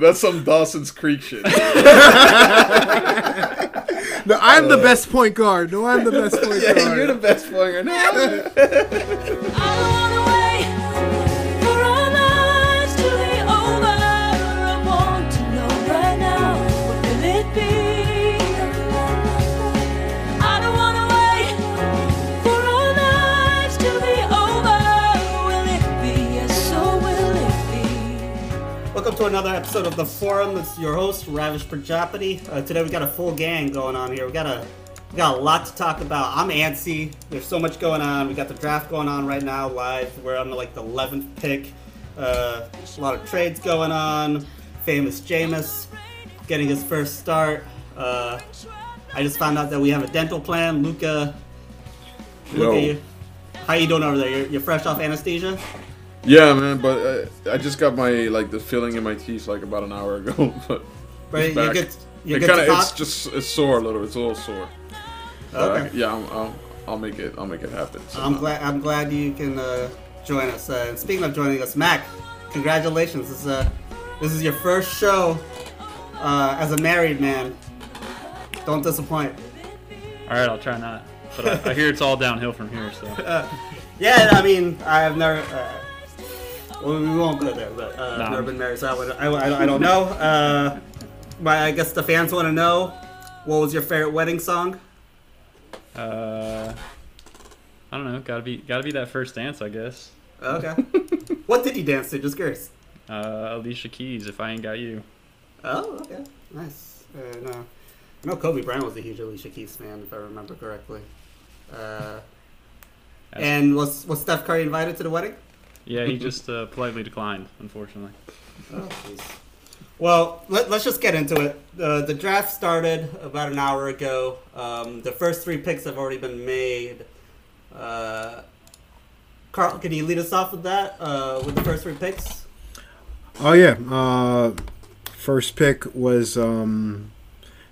That's some Dawson's Creek shit. No, I'm the uh. best point guard. No, I'm the best point yeah, guard. you're the best player now. I Welcome to another episode of the Forum. It's your host, Ravish Prajapati. Uh, today we got a full gang going on here. We got a we got a lot to talk about. I'm antsy. There's so much going on. We got the draft going on right now, live. We're on the, like the 11th pick. Uh, a lot of trades going on. Famous Jameis getting his first start. Uh, I just found out that we have a dental plan. Luca. Luca, you, how you doing over there? You're, you're fresh off anesthesia. Yeah, man, but uh, I just got my like the feeling in my teeth like about an hour ago. But Right, it's you're back. good. You're it good kinda, It's just it's sore a little. It's a little sore. Okay. uh, yeah, I'm, I'll, I'll make it. I'll make it happen. I'm somehow. glad. I'm glad you can uh, join us. Uh, and speaking of joining us, Mac, congratulations! This is uh, this is your first show uh, as a married man. Don't disappoint. All right, I'll try not. But I, I hear it's all downhill from here. So Yeah, I mean, I have never. Well, we won't go there, but uh, No. I've never been married, so I, would, I, I, I don't know. Uh, but I guess the fans want to know what was your favorite wedding song? uh, I don't know. Gotta be gotta be that first dance, I guess. Okay. what did you dance to? Just curious. Uh, Alicia Keys, if I ain't got you. Oh, okay, nice. Uh, no, I know Kobe Bryant was a huge Alicia Keys fan, if I remember correctly. Uh, and was was Steph Curry invited to the wedding? Yeah, he just uh, politely declined, unfortunately. Oh, Well, let, us just get into it. Uh, the draft started about an hour ago. Um, the first three picks have already been made. Uh, Carl, can you lead us off with that? Uh, with the first three picks? Oh yeah. Uh, first pick was um,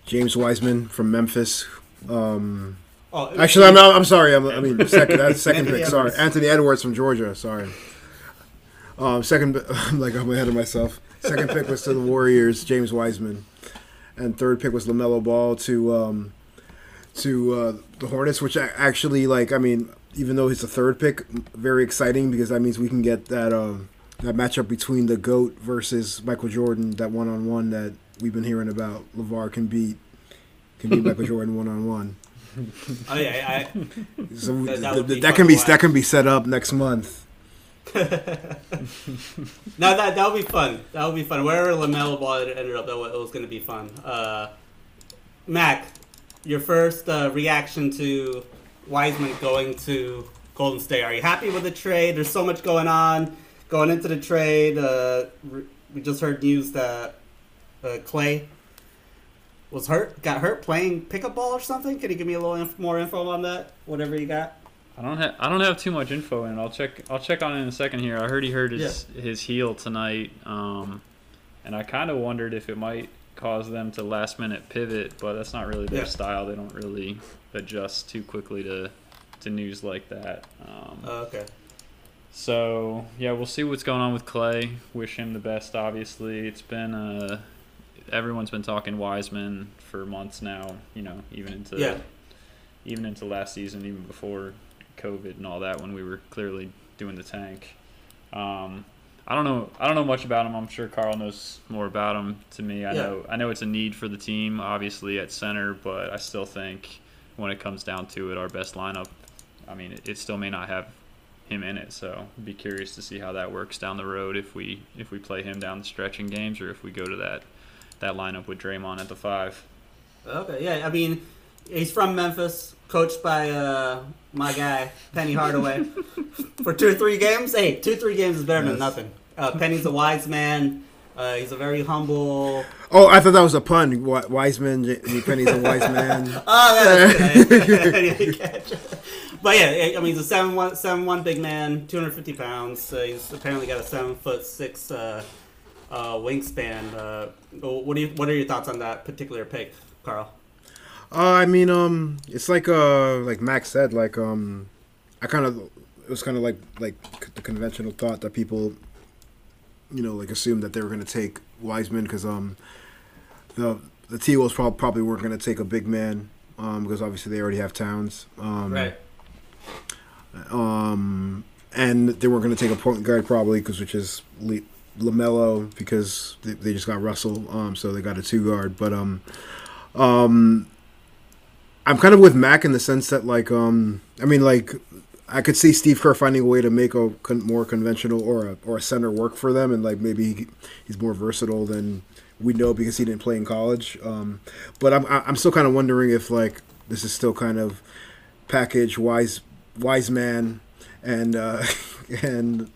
James Wiseman from Memphis. Um, Oh, actually, I'm not, I'm sorry. I'm, I mean, second. Second Anthony pick. Sorry, Anthony Edwards from Georgia. Sorry. Um, second. I'm like I'm ahead of myself. Second pick was to the Warriors, James Wiseman, and third pick was LaMelo Ball to um, to uh, the Hornets, which actually like I mean, even though he's the third pick, very exciting because that means we can get that um, that matchup between the goat versus Michael Jordan, that one on one that we've been hearing about. LaVar can beat can beat Michael Jordan one on one. Oh yeah, So That- th- that that can be watch. that can be set up next month. I, no, that that would be fun. That would be fun. Wherever LaMelo Ball ended up, that was, was going to be fun. Uh, Mac, your first uh, reaction to Wiseman going to Golden State? Are you happy with the trade? There's so much going on going into the trade. Uh, we just heard news that uh, Klay was hurt, got hurt playing pickup ball or something. Can you give me a little inf- more info on that? Whatever you got. I don't have I don't have too much info in it. I'll check I'll check on it in a second here. I heard he hurt his his heel tonight, um, and I kind of wondered if it might cause them to last minute pivot, but that's not really their Yeah. style. They don't really adjust too quickly to to news like that. Um, Uh, okay. So yeah, we'll see what's going on with Klay. Wish him the best. Obviously, it's been uh, everyone's been talking Wiseman for months now. You know, even into Yeah. even into last season, even before COVID and all that, when we were clearly doing the tank. Um, I don't know. I don't know much about him. I'm sure Carl knows more about him. To me, I Yeah. know. I know it's a need for the team, obviously at center, but I still think when it comes down to it, our best lineup. I mean, it, it still may not have him in it, so I'd be curious to see how that works down the road if we if we play him down the stretch in games or if we go to that that lineup with Draymond at the five. Okay, yeah. I mean, he's from Memphis, coached by uh, my guy Penny Hardaway for two or three games. Hey, two or three games is better than nothing. Uh, Penny's a wise man. Uh, he's a very humble. Oh, I thought that was a pun. Wise man, Penny's a wise man. Oh, that's good. I didn't catch it. But yeah, I mean, he's a seven one, seven one big man, two hundred fifty pounds. Uh, he's apparently got a seven foot six uh, uh, wingspan. Uh, what do you? What are your thoughts on that particular pick, Carl? Uh, I mean, um, it's like uh, like Max said, like um, I kind of it was kind of like like the conventional thought that people, you know, like assumed that they were going to take Wiseman because um the the T Wolves prob- probably weren't going to take a big man um because obviously they already have Towns um Right. um and they weren't going to take a point guard probably because which is Le- LaMelo because they, they just got Russell um so they got a two guard but um um I'm kind of with Mac in the sense that like um I mean like I could see Steve Kerr finding a way to make a con- more conventional or a or a center work for them, and like maybe he, he's more versatile than we know because he didn't play in college. Um, but I'm I'm still kind of wondering if like this is still kind of package wise wise man and uh, and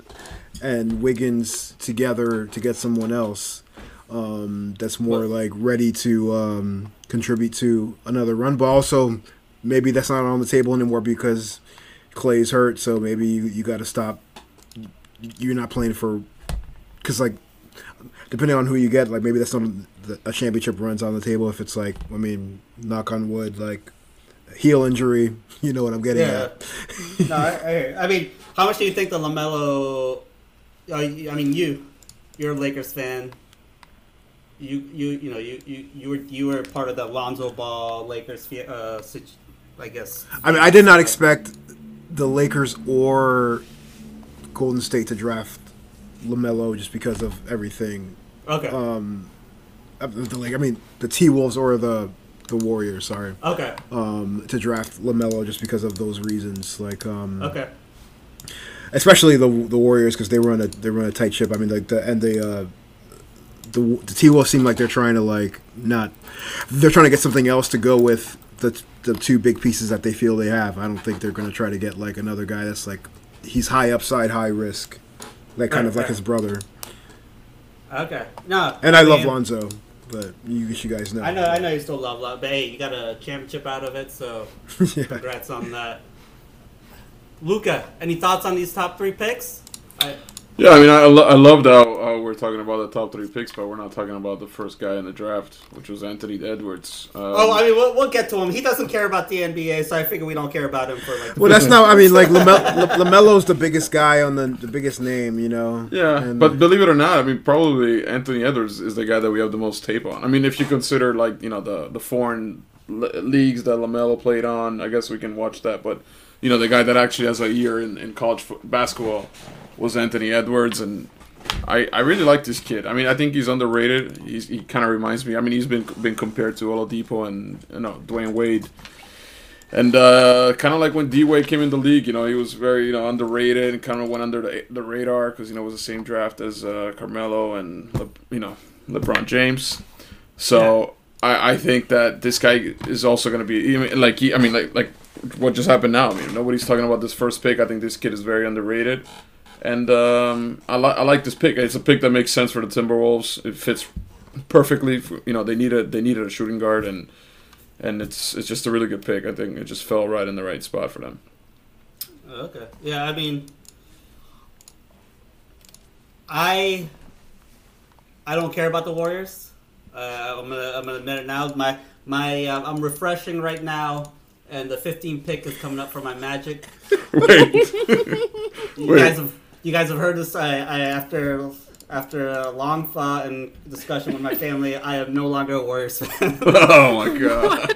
and Wiggins together to get someone else um, that's more like ready to um, contribute to another run. But also maybe that's not on the table anymore because Klay's hurt, so maybe you, you got to stop. You're not playing for because like depending on who you get, like maybe that's not a championship runs on the table. If it's like, I mean, knock on wood, like heel injury, you know what I'm getting Yeah. at. no, I, I, I mean, how much do you think the LaMelo? Uh, I mean, you, you're a Lakers fan. You, you, you know, you, you, you were you were part of the Lonzo Ball Lakers, uh, I guess. I mean, I did not expect the Lakers or Golden State to draft LaMelo just because of everything. Okay. Um, uh, the like, I mean, the T Wolves or the the Warriors, sorry, okay. um, to draft LaMelo just because of those reasons. Like, um, Okay. especially the the Warriors because they run a they run a tight ship. I mean, like the and they uh, the the T Wolves seem like they're trying to like not they're trying to get something else to go with the the two big pieces that they feel they have. I don't think they're going to try to get like another guy that's like he's high upside, high risk, like kind Right, of like right. his brother. Okay. No. And I love mean, Lonzo, but you you guys know. I know. I know you still love Lonzo, but hey, you got a championship out of it, so yeah. congrats on that. Luca, any thoughts on these top three picks? I, Yeah, I mean, I, lo- I loved how, how we're talking about the top three picks, but we're not talking about the first guy in the draft, which was Anthony Edwards. Um, oh, I mean, we'll, we'll get to him. He doesn't care about the NBA, so I figure we don't care about him for like. Well, that's not. I mean, like Lamel, LaMelo's the biggest guy on the the biggest name, you know. Yeah, And- but believe it or not, I mean, probably Anthony Edwards is the guy that we have the most tape on. I mean, if you consider like you know the the foreign le- leagues that LaMelo played on, I guess we can watch that. But you know, the guy that actually has a year in, in college fo- basketball was Anthony Edwards, and I, I really like this kid. I mean, I think he's underrated. He's, he kind of reminds me. I mean, he's been been compared to Oladipo and you know Dwyane Wade. And uh, kind of like when D Wade came in the league, you know, he was very you know underrated and kind of went under the, the radar because you know it was the same draft as uh, Carmelo and Le, you know LeBron James. So I, I think that this guy is also going to be even like he, I mean like like what just happened now. I mean nobody's talking about this first pick. I think this kid is very underrated, and um, I like I like this pick. It's a pick that makes sense for the Timberwolves. It fits perfectly. For, you know they needed they needed a shooting guard and and it's it's just a really good pick. I think it just fell right in the right spot for them. Okay. Yeah, I mean, I I don't care about the Warriors. Uh, I'm gonna I'm gonna admit it now. My my uh, I'm refreshing right now, and the 15 pick is coming up for my Magic. Wait, You Wait. guys have you guys have heard this. I, I after after a long thought and discussion with my family, I am no longer a Warriors fan. oh my god!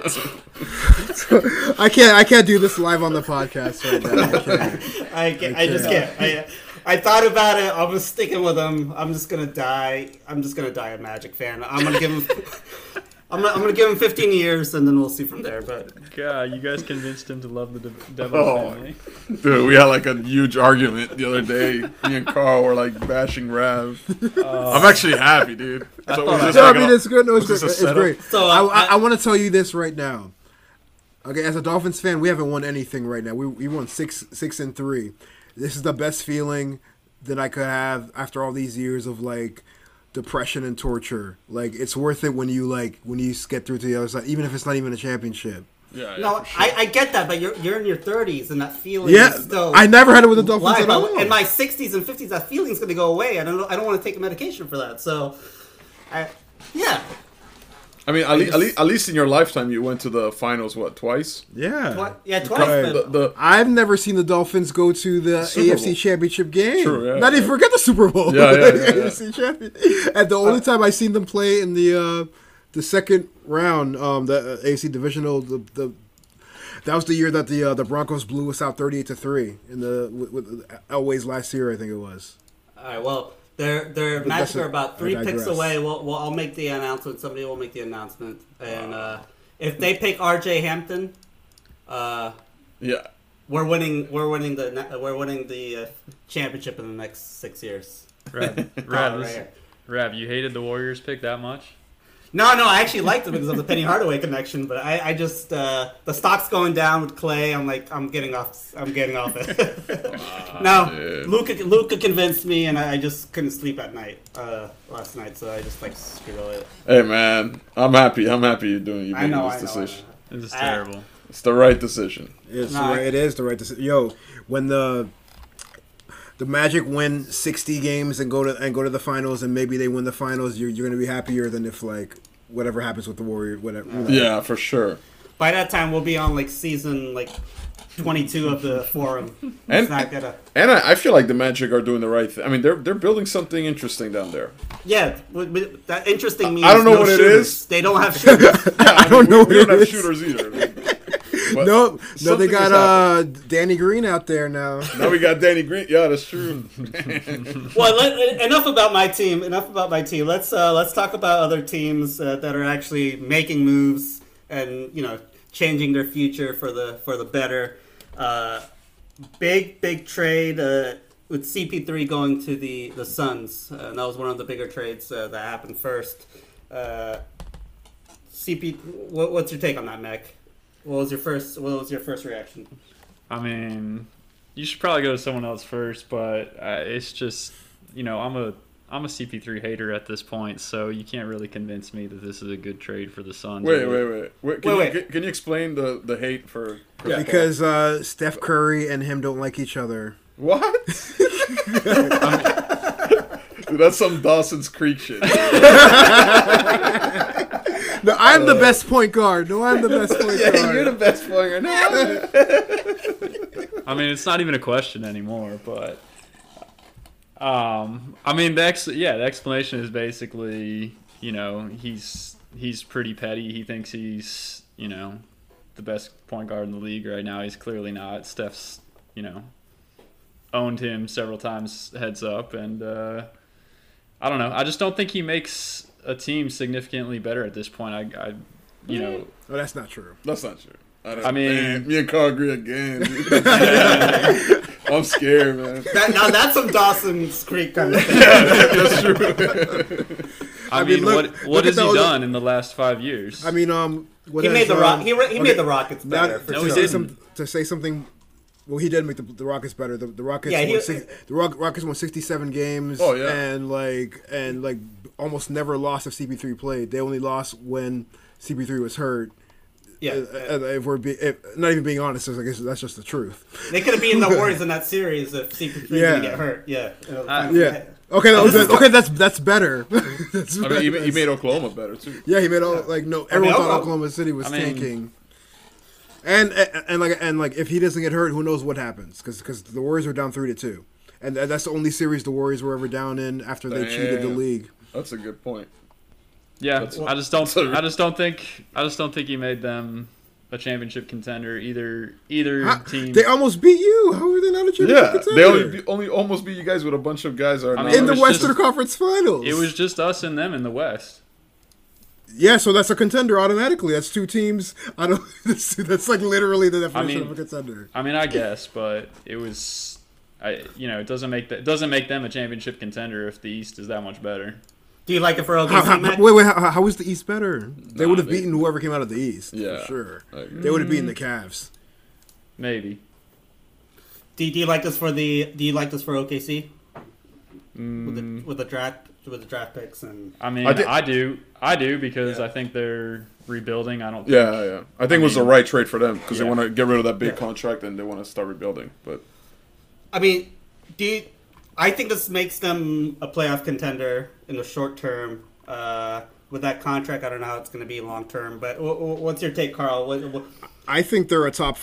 I can't. I can't do this live on the podcast right now. I can't. I, can't, I just can't. can't. I, I thought about it. I was sticking with him. I'm just gonna die. I'm just gonna die a Magic fan. I'm gonna give him. I'm gonna, I'm gonna give him 15 years, and then we'll see from there. But God, you guys convinced him to love the De- Devils Oh. family. Dude, we had like a huge argument the other day. Me and Carl were like bashing Rav. Uh, I'm actually happy, dude. So was this No, I like mean a- it's good. No, it's, was great. it's great. So, I, I- I, I want to tell you this right now. Okay, as a Dolphins fan, we haven't won anything right now. We we won six six and three. This is the best feeling that I could have after all these years of like depression and torture. Like it's worth it when you like when you get through to the other side, even if it's not even a championship. Yeah, yeah, no, for sure. I, I get that. But you're you're in your 30s, and that feeling Yeah, is still. I never had it with the Dolphins live. at all. In my 60s and 50s, that feeling's gonna go away. I don't. know- I don't want to take a medication for that. So, I, yeah. I mean, at, le- at, le- at least in your lifetime, you went to the finals. What twice? Yeah. Twi- yeah, twice. Right. The, but- the, I've never seen the Dolphins go to the Super AFC Bowl. Championship game. True, yeah, Not even forget the Super Bowl. Yeah, yeah, The yeah, yeah. AFC champion. And the only time I seen them play in the uh, the second round, um, the uh, AFC divisional, the, the that was the year that the uh, the Broncos blew us out thirty eight to three in the with, with Elway's last year, I think it was. All right. Well, their their But matches that's a- are about three picks digress. away. Well, well, I'll make the announcement. Somebody will make the announcement, and uh, if they pick R.J. Hampton, uh, yeah. we're winning. We're winning the. We're winning the uh, championship in the next six years. Rav, Oh, Rav, right this- here. Rav, you hated the Warriors pick that much? No, no, I actually liked it because of the Penny Hardaway connection. But I, I just uh, the stock's going down with Klay. I'm like, I'm getting off. I'm getting off it. no, dude. Luca, Luca convinced me, and I, I just couldn't sleep at night uh, last night. So I just like screw it. Hey man, I'm happy. I'm happy you're doing you I making know, this I know. Decision. know. This is Ah. terrible. It's the right decision. It's Nah. the right, it is the right decision. Yo, when the the Magic win sixty games and go to and go to the finals, and maybe they win the finals, you're you're gonna be happier than if like whatever happens with the Warriors, whatever. you know. Yeah, for sure. By that time, we'll be on like season like 22 of the forum. And- not gonna. And I, I feel like the Magic are doing the right thing. I mean, they're they're building something interesting down there. Yeah, but- but that interesting means I don't know no what it shooters. is. They don't have shooters. I don't know We what don't it have shooters either. I mean, but No, no, they got uh Danny Green out there now. Now we got Danny Green. Yeah, that's true. well, let, enough about my team. Enough about my team. Let's uh, let's talk about other teams uh, that are actually making moves and you know changing their future for the for the better. Uh, big big trade uh, with CP3 going to the the Suns. Uh, and that was one of the bigger trades uh, that happened first. Uh, CP, what, what's your take on that, Mac? What was your first? What was your first reaction? I mean, you should probably go to someone else first, but uh, it's just, you know, I'm a I'm a CP3 hater at this point, so you can't really convince me that this is a good trade for the Suns. wait, wait, wait. wait can, Wait, you, wait. Can, can you explain the, the hate for Chris Paul? Because uh, Steph Curry and him don't like each other. what? Dude, that's some Dawson's Creek shit. No, I'm the best point guard. No, I'm the best point guard. yeah, you're the best player now. I mean, it's not even a question anymore, but um, I mean, the ex- yeah, the explanation is basically, you know, he's he's pretty petty. He thinks he's, you know, the best point guard in the league right now. He's clearly not. Steph's, you know, owned him several times heads up, and uh, I don't know. I just don't think he makes a team significantly better at this point. I, I you know, Oh, that's not true. That's not true. I, don't, I mean- Damn, me and Carl agree again. I'm scared, man. That, now that's some Dawson's Creek kind of thing. That's true. I I, mean, mean, look- what what at has he done in the last five years? I mean, um, what He has, made the um, rock. He, re- he okay, made the Rockets not- better. to No, he say some to say something. Well, he did make the, the Rockets better. The, the Rockets Yeah, he- won six, the Rock, Rockets won sixty seven games. Oh, yeah. and like and like almost never lost if CP three played. They only lost when CP three was hurt. yeah, Uh, uh, if we're be, if, not even being honest, I guess that's just the truth. they could have been the Warriors in that series if CP3 Yeah. didn't get hurt. Yeah, Uh, Yeah. Okay, that was, okay, that's that's better. That's I mean, he, he made Oklahoma better too. Yeah, he made all like no. Everyone thought Oklahoma- Oklahoma City was I mean- tanking. And, and and like and like if he doesn't get hurt, who knows what happens? Because because the Warriors were down three to two, and that's the only series the Warriors were ever down in after they cheated the league. That's a good point. yeah, That's- I just don't. that's a- I just don't think. I just don't think he made them a championship contender. Either either How- team. They almost beat you. How are they not a championship Yeah, contender? they only only almost beat you guys with a bunch of guys are I mean, in the Western just- Conference Finals. it was just us and them in the West. Yeah, so that's a contender automatically. That's two teams. I don't. That's, that's like literally the definition mean- of a contender. I mean, I guess, but it was. I you know it doesn't make that doesn't make them a championship contender if the East is that much better. Do you like it for OKC, How, how, wait, wait. How, how is the East better? They Nah, would have they- beaten whoever came out of the East. Yeah. for sure. They would have beaten the Cavs. Maybe. Do, do you like this for the? Do you like this for OKC with Mm, the with the draft with the draft picks and? I mean, I I, do. I do because Yeah. I think they're rebuilding. I don't. Yeah, yeah. I think it was the right trade for them because Yeah. they want to get rid of that big Yeah. contract and they want to start rebuilding. But I mean, do you, I think this makes them a playoff contender in the short term. Uh, with that contract. I don't know how it's going to be long term. But wh- wh- what's your take, Carl? What, what, I think they're a top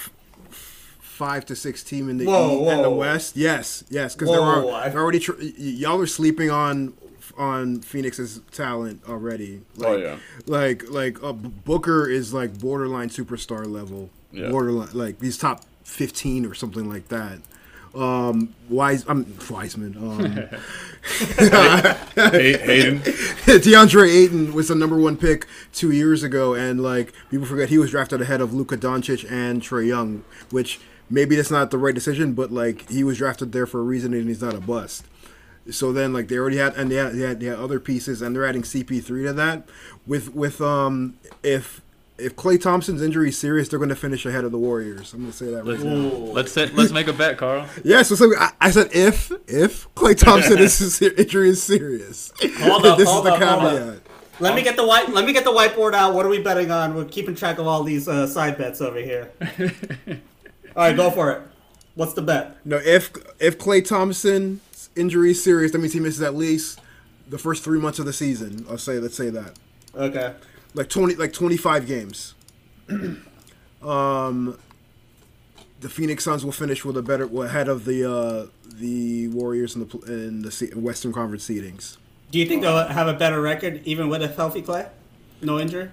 five to six team in the Whoa, E and the. West. Yes, yes, because Whoa, they're, whoa, al- I- they're already tr- y- y'all are sleeping on on Phoenix's talent already. Like, Oh, yeah. like like uh, Booker is like borderline superstar level. Yeah. Borderline like he's top fifteen or something like that. Um, Wise, I'm Wiseman. Um, Hay- Hayden. DeAndre Ayton was the number one pick two years ago, and like people forget he was drafted ahead of Luka Doncic and Trae Young, which maybe that's not the right decision, but like he was drafted there for a reason, and he's not a bust. So then, like they already had, and they had, they had, they had other pieces, and they're adding CP3 to that. With with um, if if Klay Thompson's injury is serious, they're going to finish ahead of the Warriors. I'm going to say that right Let's, now. let's say, let's make a bet, Carl. Yeah, so, so I, I said if if Klay Thompson is injury is serious, Hold up, this hold is the up, hold up. caveat. let me get the white. Let me get the whiteboard out. What are we betting on? We're keeping track of all these uh, side bets over here. all right, go for it. What's the bet? No, if if Klay Thompson's injury is serious, that means he misses at least the first three months of the season. I'll say let's say that. Okay. Like twenty like twenty five games. um the Phoenix Suns will finish with a better well, ahead of the uh the Warriors in the in the Western Conference seedings. Do you think they'll have a better record even with a healthy Klay? No injury.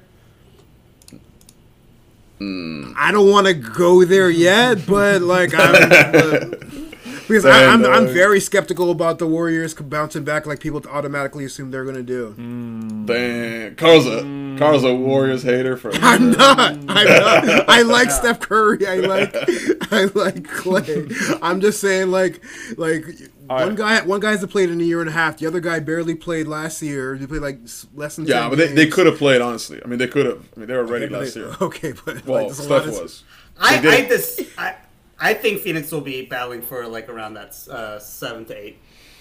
I don't want to go there yet, but like I'm but- because I, I'm I'm very skeptical about the Warriors bouncing back like people automatically assume they're going to do. Mm. Damn. Carl's a, Carl's a Warriors hater for. I'm not. I'm not. I like Steph Curry. I like. I like Klay. I'm just saying, like, like All one right. guy. One guy hasn't played in a year and a half. The other guy barely played last year. He played like less than. Yeah, 10 but they, they could have played, honestly. I mean, they could have. I mean, they were ready Okay, last they- year. Okay, but Well, like, there's a Steph of- was. I They. I, this, I I think Phoenix will be battling for like around that uh, seven to eight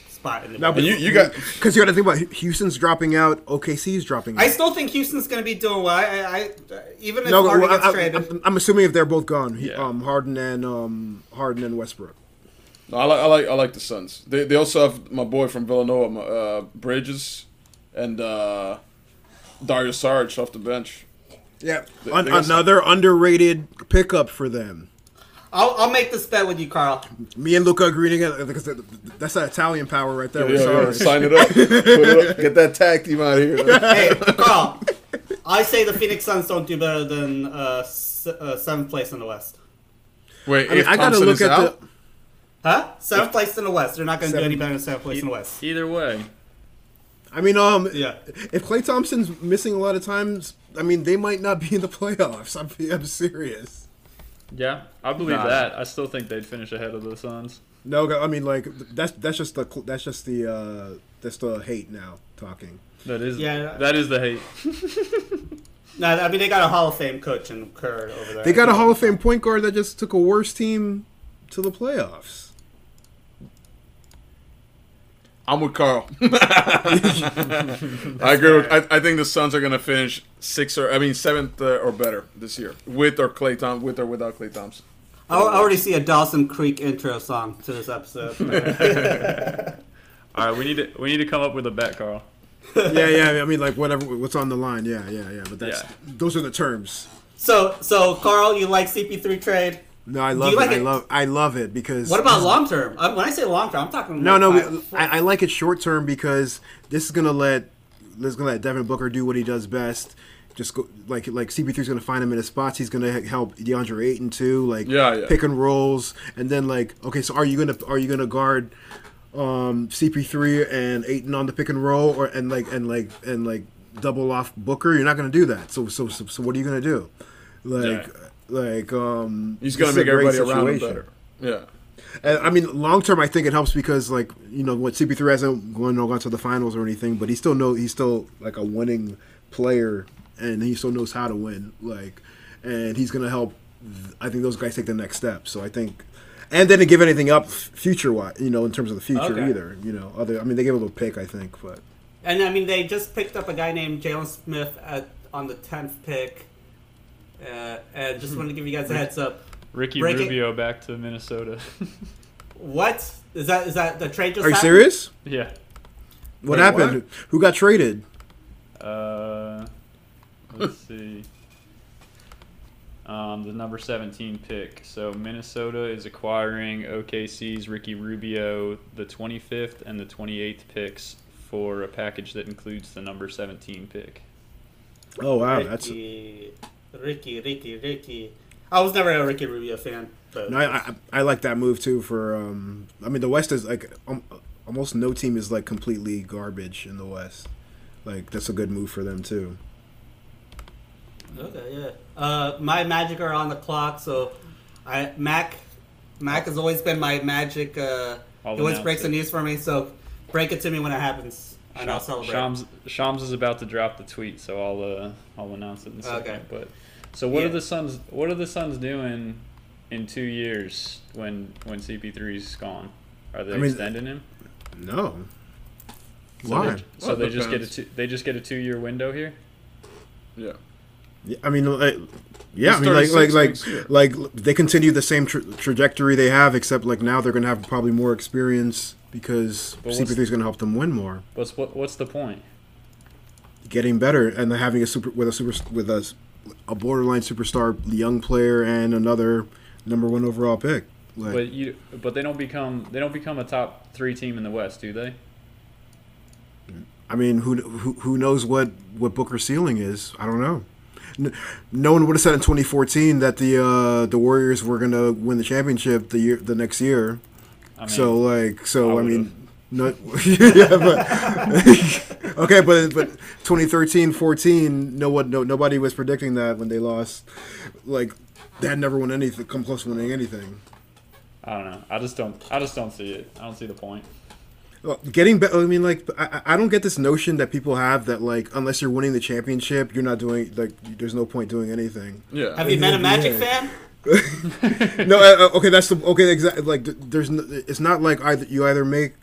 spot in the. No, but you, you got. Because you got to think about Houston's dropping out. OKC's dropping out. I still think Houston's going to be doing well. I, I, I even if no, Harden well, gets I, traded. am I'm assuming if they're both gone, he- Yeah. um, Harden and um, Harden and Westbrook. No, I like I like I like the Suns. They they also have my boy from Villanova, uh, Bridges, and uh, Dario Saric off the bench. Yeah, They- An- they got some- another underrated pickup for them. I'll, I'll make this bet with you, Carl. Me and Luca agreeing because that's that Italian power right there. Yeah, with yeah, sign it up. It up. Get that tag team out of here. hey, Carl. I say the Phoenix Suns don't do better than uh, s- uh, seventh place in the West. Wait, I, mean, I gotta look is at out, the. Huh? Seventh place in the West. They're not going to do any better than seventh place in the West. Either way, I mean, um, Yeah. if Klay Thompson's missing a lot of times, I mean, they might not be in the playoffs. I'm, I'm serious. Yeah, I believe Nah. that. I still think they'd finish ahead of the Suns. No, I mean, like that's that's just the that's just the uh, that's the hate now talking. That is, Yeah. that is the hate. No, I mean they got a Hall of Fame coach in Kerr over there. They got a Hall of Fame point guard that just took a worse team to the playoffs. I'm with Carl. I agree. With, I, I think the Suns are going to finish sixth or I mean seventh uh, or better this year, with or Klay Tom, with or without Klay Thompson. I I already see a Dawson Creek intro song to this episode. All right, we need to we need to come up with a bet, Carl. yeah, yeah. I mean, like whatever, what's on the line. Yeah, yeah, yeah. But that's Yeah. those are the terms. so, so Carl, you like CP3 trade? No, I love it. like I it? love I love it because What about long term? Uh, When I say long term, I'm talking. No, no, like we, five- I, I like it short term because this is gonna let this is gonna let Devin Booker do what he does best. Just go like like CP3 is gonna find him in his spots. He's gonna help DeAndre Ayton too, like Yeah, yeah. pick and rolls, and then like okay, so are you gonna are you gonna guard um, CP3 and Ayton on the pick and roll, or and like and like and like double off Booker? You're not gonna do that. So so so, so what are you gonna do? Like like um, He's going is to a make great everybody around him better. Yeah. Uh, I mean, long term, I think it helps because, like, you know, what CP3 hasn't gone, gone to the finals or anything, but he still know he's still like a winning player, and he still knows how to win. Like, and he's gonna help. I think those guys take the next step. So I think, and they didn't give anything up future wise, you know, in terms of the future Okay. either. You know, other. I mean, they gave a little pick, I think, but And I mean, they just picked up a guy named Jalen Smith at on the tenth pick. Uh, and just wanted to give you guys a heads up. Ricky Break it. Rubio back to Minnesota. What is that? Is that the trade just? are you happened? serious? yeah. What Wait, happened? Who got traded? Uh, Let's see. Um, the number 17 pick. So Minnesota is acquiring OKC's Ricky Rubio, the 25th and the 28th picks for a package that includes the number 17 pick. Oh wow, that's Ricky, Ricky, Ricky, Ricky. I was never a Ricky Rubio fan, but no, I, I I like that move too. For um, I mean the West is like um, almost no team is like completely garbage in the West. Like that's a good move for them too. Okay, yeah. Uh, my Magic are on the clock, so I Mac Mac has always been my Magic. Uh, I'll he always announce breaks the news for me, so break it to me when it happens, and I'll celebrate. Shams, Shams is about to drop the tweet, so I'll uh, I'll announce it in a second. Okay. But so what Yeah. are the Suns? What are the Suns doing in two years when when CP3's gone? Are they I mean, extending him? No, So why? They, so Well, they just get a two, they just get a two year window here. Yeah. Yeah, I mean, like, yeah, I mean, like, like, like, like, they continue the same tra- trajectory they have, except like now they're gonna have probably more experience because CP3 is gonna help them win more, What's what what's the point? getting better, and having a super with a super with a s- a borderline superstar young player and another number one overall pick. Like, But you but they don't become they don't become a top three team in the West, do they? I mean, who who who knows what what Booker's ceiling is? I don't know. N- No one would have said in 2014 that the uh, the Warriors were gonna win the championship the year the next year. I mean, so like so I I, mean no yeah but okay but but 2013 14 no one no nobody was predicting that when they lost like they had never won anything come close to winning anything I don't know. I just don't I just don't see it. I don't see the point. Well, getting better. I mean, like, I, I I don't get this notion that people have that, like, unless you're winning the championship, you're not doing, like, there's no point doing anything. Yeah. Have you met a Magic Yeah. fan? no, uh, uh, okay, that's the okay. Exactly. Like, there's, n- it's not like either you either make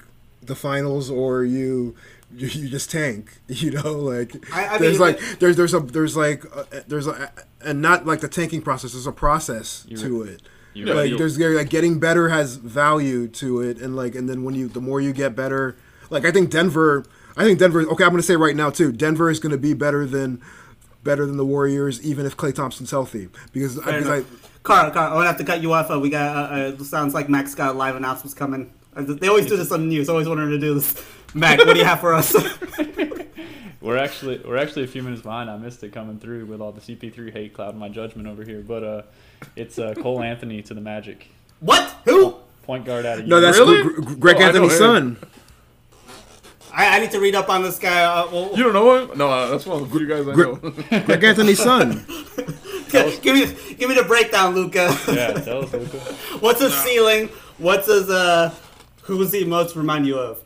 the finals or you you, you just tank. You know, like I- I there's mean, like but- there's there's a there's like uh, there's a and not like the tanking process. There's a process to it. You, Yeah, like you- there's like getting better has value to it, and like and then when you the more you get better, like I think Denver. I think Denver. Okay, I'm going to say right now too. Denver is going to be better than better than the Warriors, even if Klay Thompson's healthy. Because, Fair because I, enough. Carl, Carl, I'm gonna have to cut you off. Uh, we got. Uh, uh, it sounds like Max got live announcements coming. They always do this on the news. I Always wanted to do this. Mac, what do you have for us? We're actually we're actually a few minutes behind. I missed it coming through with all the CP3 hate clouding my judgment over here. But uh, it's uh, Cole Anthony to the Magic, what? Who? point guard out of no, that's Really? Gr- Gr- Greg Oh, Anthony's him. son. I, I need to read up on this guy. Uh, well, You don't know him? No, uh, that's one of the few guys I know. Greg Anthony's son. give me give me the breakdown, Luca. yeah. Tell us, Luca. What's his ceiling? What's his uh? Who does he most remind you of?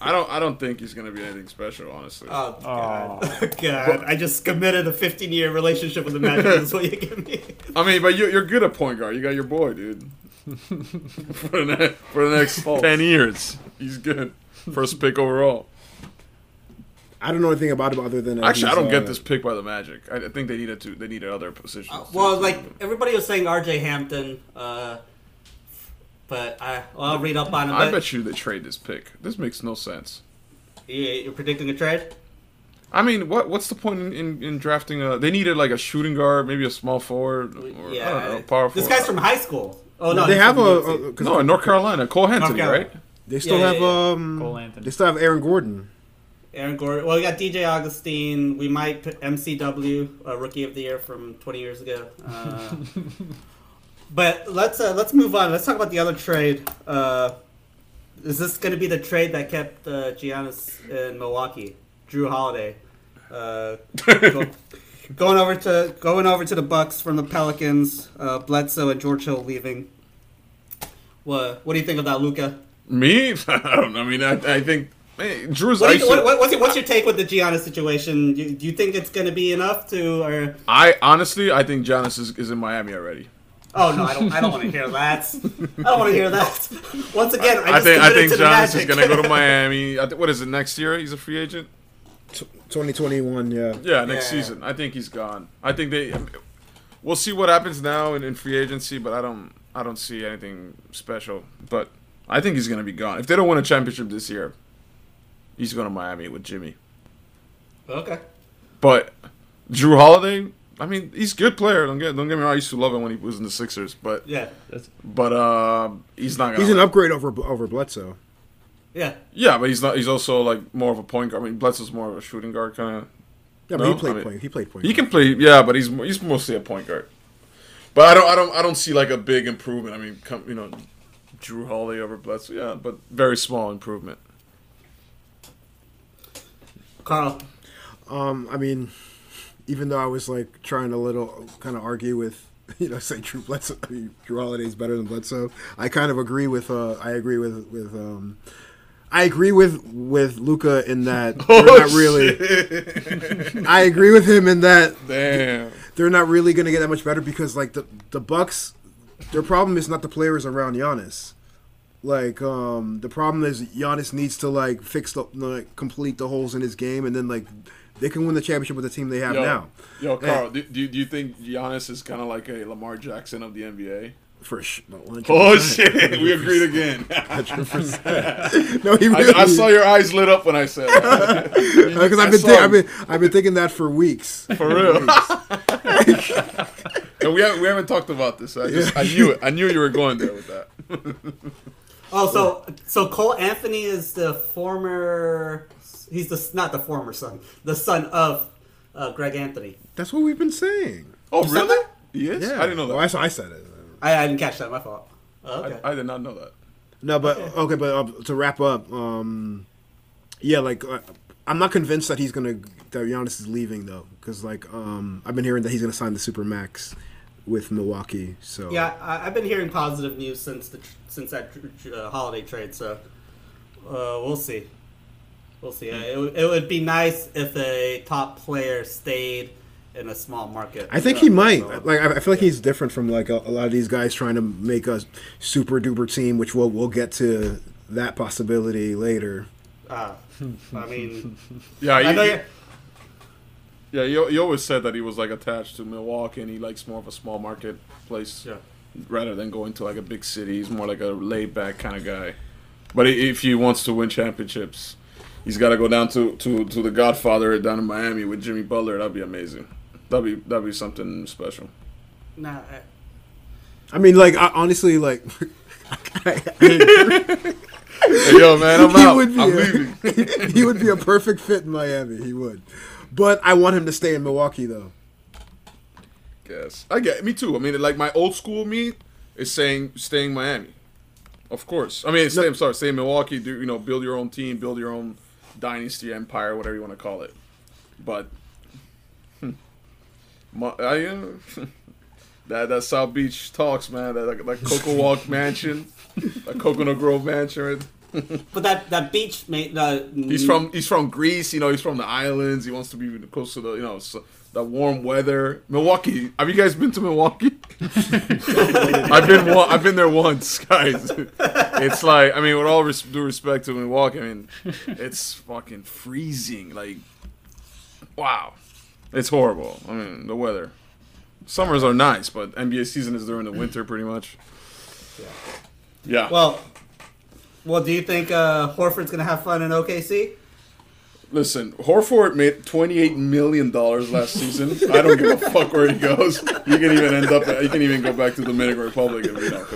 I don't. I don't think he's gonna be anything special, honestly. Oh God, Aw. God! I just committed a 15 year relationship with the Magic. That's what you give me. I mean, but you, you're good at point guard. You got your boy, dude. for, the ne- for the next False. ten years, he's good. First pick overall. I don't know anything about him other than uh, Actually, I don't get uh, this pick by the Magic. I, I think they needed to. They needed other positions. Uh, well, like everybody was saying, R.J. Hampton. Uh, but I, well, I'll read up on it. I bet you they trade this pick. This makes no sense. you, you're predicting a trade. I mean, what what's the point in, in, in drafting a? They needed like a shooting guard, maybe a small forward, or I don't know, power This forward. guy's from high school. Oh no, they have from a, UNC. a 'cause no in North Carolina. Cole Anthony, Carolina. right? they still Yeah, have yeah, um Cole Anthony. they still have Aaron Gordon. Aaron Gordon. Well, we got DJ Augustin. We might put MCW, a Rookie of the Year from 20 years ago. Uh, but let's uh, let's move on. Let's talk about the other trade. Uh, is this going to be the trade that kept uh, Giannis in Milwaukee? Jrue Holiday. Uh, go- going over to going over to the Bucks from the Pelicans. Uh, Bledsoe and George Hill leaving. What What do you think of that, Luca? Me? I don't. I mean, I, I think man, Jrue's. What you, what, what- what's, your, what's your take with the Giannis situation? Do, do you think it's going to be enough to, or I honestly, I think Giannis is, is in Miami already. Oh no, I don't, I don't want to hear that. I don't want to hear that. Once again, I, I just think I think to the Giannis is Magic. gonna go to Miami. I th- what is it next year? He's a free agent. T- 2021, yeah. Yeah, next Yeah. season. I think he's gone. I think they. Um, we'll see what happens now in, in free agency, but I don't. I don't see anything special. But I think he's gonna be gone. If they don't win a championship this year, he's going to Miami with Jimmy. okay. But Jrue Holiday. I mean, he's a good player. Don't get don't get me wrong. I used to love him when he was in the Sixers, but Yeah, That's, but uh, he's not. Gonna, He's an upgrade over over Bledsoe. yeah. Yeah, but he's not. He's also like more of a point guard. I mean, Bledsoe's more of a shooting guard kind of. Yeah, but No, he played I mean- point. He played point. He guard. can play, yeah, but he's he's mostly a point guard. But I don't I don't I don't see like a big improvement. I mean, come, you know, Jrue Holiday over Bledsoe, yeah, but very small improvement. Carl, Um, I mean, even though I was like trying to little kind of argue with, you know, say Drew Bledsoe, I mean, Jrue Holiday's better than Bledsoe. I kind of agree with. Uh, I agree with with. Um, I agree with with Luca in that they're not really. shit. I agree with him in that Damn. they're not really going to get that much better because like the the Bucks, their problem is not the players around Giannis. Like um, the problem is Giannis needs to like fix the like complete the holes in his game, and then like they can win the championship with the team they have Yo, now. yo, Carl, do, do, do you think Giannis is kind of like a Lamar Jackson of the NBA? For sh- no, Oh shit, we agreed again. No, he I, really. I saw your eyes lit up when I said that. because I I've been, saw. I've been I've been thinking that for weeks. for real. and we haven't we haven't talked about this. I just I knew it. I knew you were going there with that. Oh, so so Cole Anthony is the former. He's the not the former son, the son of uh, Greg Anthony. That's what we've been saying. Oh said really? that? He is? Yeah, I didn't know that. Well, I, saw- I said it. I, I didn't catch that. My fault. Oh, okay. I, I did not know that. No, but okay, but uh, to wrap up, um, yeah, like uh, I'm not convinced that he's gonna that Giannis is leaving though, because like um, I've been hearing that he's gonna sign the super max with Milwaukee. So yeah, I, I've been hearing positive news since the since that uh, holiday trade. So uh, we'll see. We'll see. Uh, it, would- it would be nice if a top player stayed in a small market. I think he might. So- Like I I feel like he's different from like a, a lot of these guys trying to make a super duper team, which we'll we'll get to that possibility later. Uh, I mean, Yeah, I you, you're, yeah. You, you always said that he was like attached to Milwaukee, and he likes more of a small market place Yeah. rather than going to like a big city. He's more like a laid back kind of guy. But if he wants to win championships, he's got to go down to, to, to the Godfather down in Miami with Jimmy Butler. That'd be amazing. That'd be that'd be something special. nah, I- I mean, like I, honestly, like Hey, yo, man, I'm he out. would be I'm a, leaving. he would be a perfect fit in Miami. He would, but I want him to stay in Milwaukee though. Yes, I get. Me too. I mean, like my old school me is saying staying Miami. Of course. I mean, stay, I'm sorry, stay in Milwaukee. Do you know, build your own team, build your own dynasty, empire, whatever you want to call it. But hmm, my, I, uh, that that South Beach talks, man. That that, that Coco Walk mansion, that Coconut Grove mansion. Right? but that that beach made uh, He's from he's from Greece. You know, he's from the islands. He wants to be close to the you know so, the warm weather. Milwaukee. Have you guys been to Milwaukee? I've been I've been there once, guys. It's like I mean, with all res- due respect to Milwaukee, I mean, it's fucking freezing. Like, wow, it's horrible. I mean, the weather. Summers are nice, but NBA season is during the winter, pretty much. Yeah. Yeah. Well, well, do you think uh, Horford's gonna have fun in OKC? Listen, Horford made twenty-eight million dollars last season. I don't give a fuck where he goes. You can even end up. You can even go back to the Dominican Republic if you know.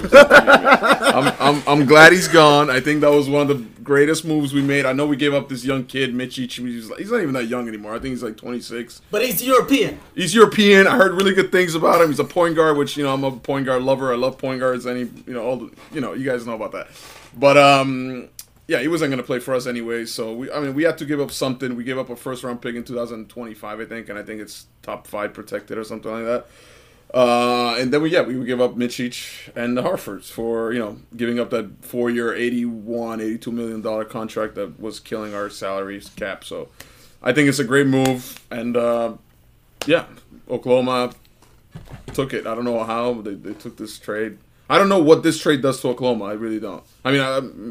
I'm, I'm, I'm glad he's gone. I think that was one of the greatest moves we made. I know we gave up this young kid, Mitchie. He's, like, he's not even that young anymore. I think he's like 26. But he's European. He's European. I heard really good things about him. He's a point guard, which you know I'm a point guard lover. I love point guards. Any you know all the you know you guys know about that. But um yeah, he wasn't gonna play for us anyway. So we I mean we had to give up something. We gave up a first round pick in 2025, I think, and I think it's top five protected or something like that. Uh, and then we yeah we would give up Micic and the Harfords for you know giving up that four year 81 82 million dollar contract that was killing our salaries cap. So I think it's a great move and. uh yeah, Oklahoma took it. I don't know how they, they took this trade. I don't know what this trade does to Oklahoma. I really don't. I mean,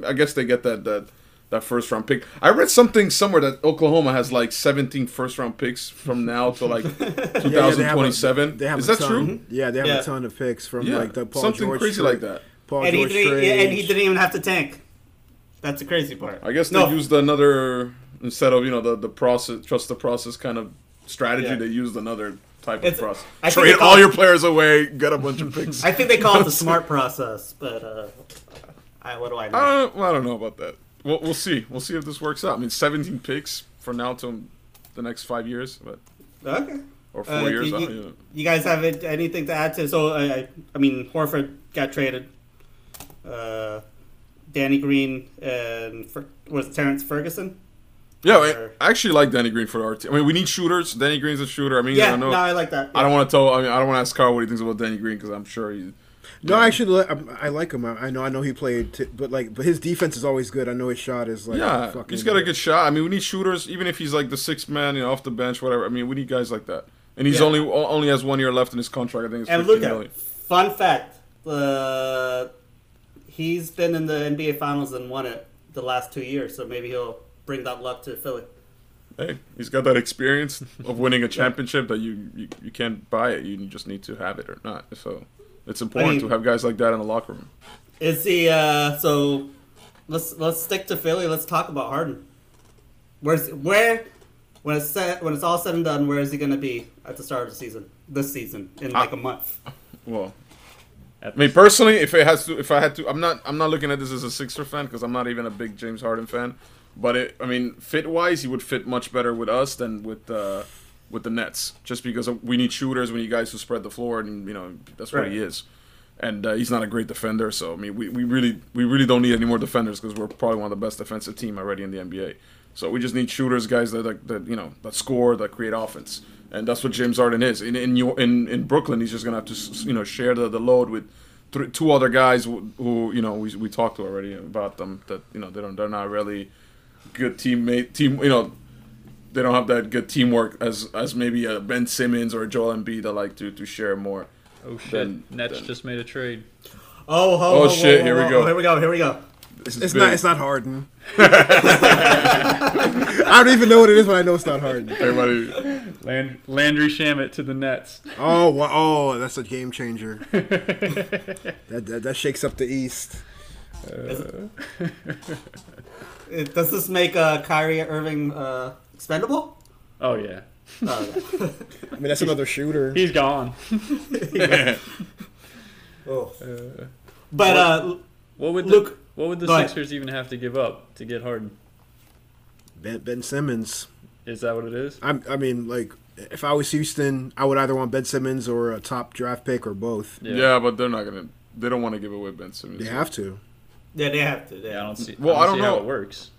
I, I guess they get that that that first round pick. I read something somewhere that Oklahoma has like 17 first round picks from now to like Yeah, yeah, they have a- 2027. They have Is that ton. true? Yeah, they have Yeah. a ton of picks from Yeah, like the Paul something George crazy trade- like that. Paul and he, George didn't, trade. and he didn't even have to tank. That's the crazy part. I guess they No. used another instead of you know the the process trust the process kind of strategy. Yeah. They used another type It's- of process. I think Trade all it- your players away, get a bunch of picks. I think they call it the smart process, but uh, I, what do I know? I don't, well, I don't know about that. We'll, we'll see. We'll see if this works out. I mean, 17 picks for now to the next five years, but okay. or four Uh, years. you, you- know. you guys have anything to add to? So I, I, I mean, Horford got traded. Uh, Danny Green and was Terrance Ferguson? Yeah, or- I actually like Danny Green for our team. I mean, we need shooters. Danny Green's a shooter. I mean, Yeah, I know. no, I like that. I don't want to tell. I mean, I don't want to ask Carl what he thinks about Danny Green because I'm sure he. No, I actually, li- I'm- I like him. I I know, I know he played, t- but like, but his defense is always good. I know his shot is like, Yeah, fucking he's got a good shot. I mean, we need shooters, even if he's like the sixth man, you know, off the bench, whatever. I mean, we need guys like that. And he's Yeah. only only has one year left in his contract. I think it's And 15 Luka, million. fun fact: uh, he's been in the NBA Finals and won it the last two years. So maybe he'll bring that luck to Philly. Hey, he's got that experience of winning a championship that you, you you can't buy it. You just need to have it or not. So it's important mean- to have guys like that in the locker room. Is he? Uh, so let's let's stick to Philly. Let's talk about Harden. Where's where when it's set, when it's all said and done? Where is he going to be at the start of the season? This season in like a month. Well, I mean, personally, if it has to, if I had to, I'm not, I'm not looking at this as a Sixer fan because I'm not even a big James Harden fan. But it, I mean, fit wise, he would fit much better with us than with uh, with the Nets, just because we need shooters, we need guys who spread the floor, and you know that's what Right. he is. And uh, he's not a great defender, so I mean, we, we really we really don't need any more defenders because we're probably one of the best defensive team already in the NBA. So we just need shooters, guys that, that, that you know that score, that create offense, and that's what James Harden is. In in in, in Brooklyn, he's just gonna have to you know share the, the load with th- two other guys who, who you know we, we talked to already about them that you know they don't they're not really good teammate team you know they don't have that good teamwork as as maybe a Ben Simmons or a Joel Embiid that like to to share more. Oh shit! Then- Nets then- just made a trade. Oh, ho, Oh, ho, shit, whoa, here we go. whoa, Here we go. Here we go. This It's big. not. It's not Harden. I don't even know what it is, but I know it's not Harden. Everybody, Land- Landry Shamet to the Nets. Oh, well, oh, that's a game changer. that, that that shakes up the East. It- Does this make uh, Kyrie Irving uh, expendable? Oh yeah, Oh, okay. I mean, that's another shooter. he's gone. oh. But uh, What would the, Luke, what would the go ahead. Sixers even have to give up to get Harden? Ben, ben Simmons. Is that what it is? I'm, I mean, like, if I was Houston, I would either want Ben Simmons or a top draft pick or both. yeah. yeah but they're not gonna. They don't want to give away Ben Simmons. They have to. yeah, they have to. They Yeah, I don't see. Well, I I don't, don't see know. how it works.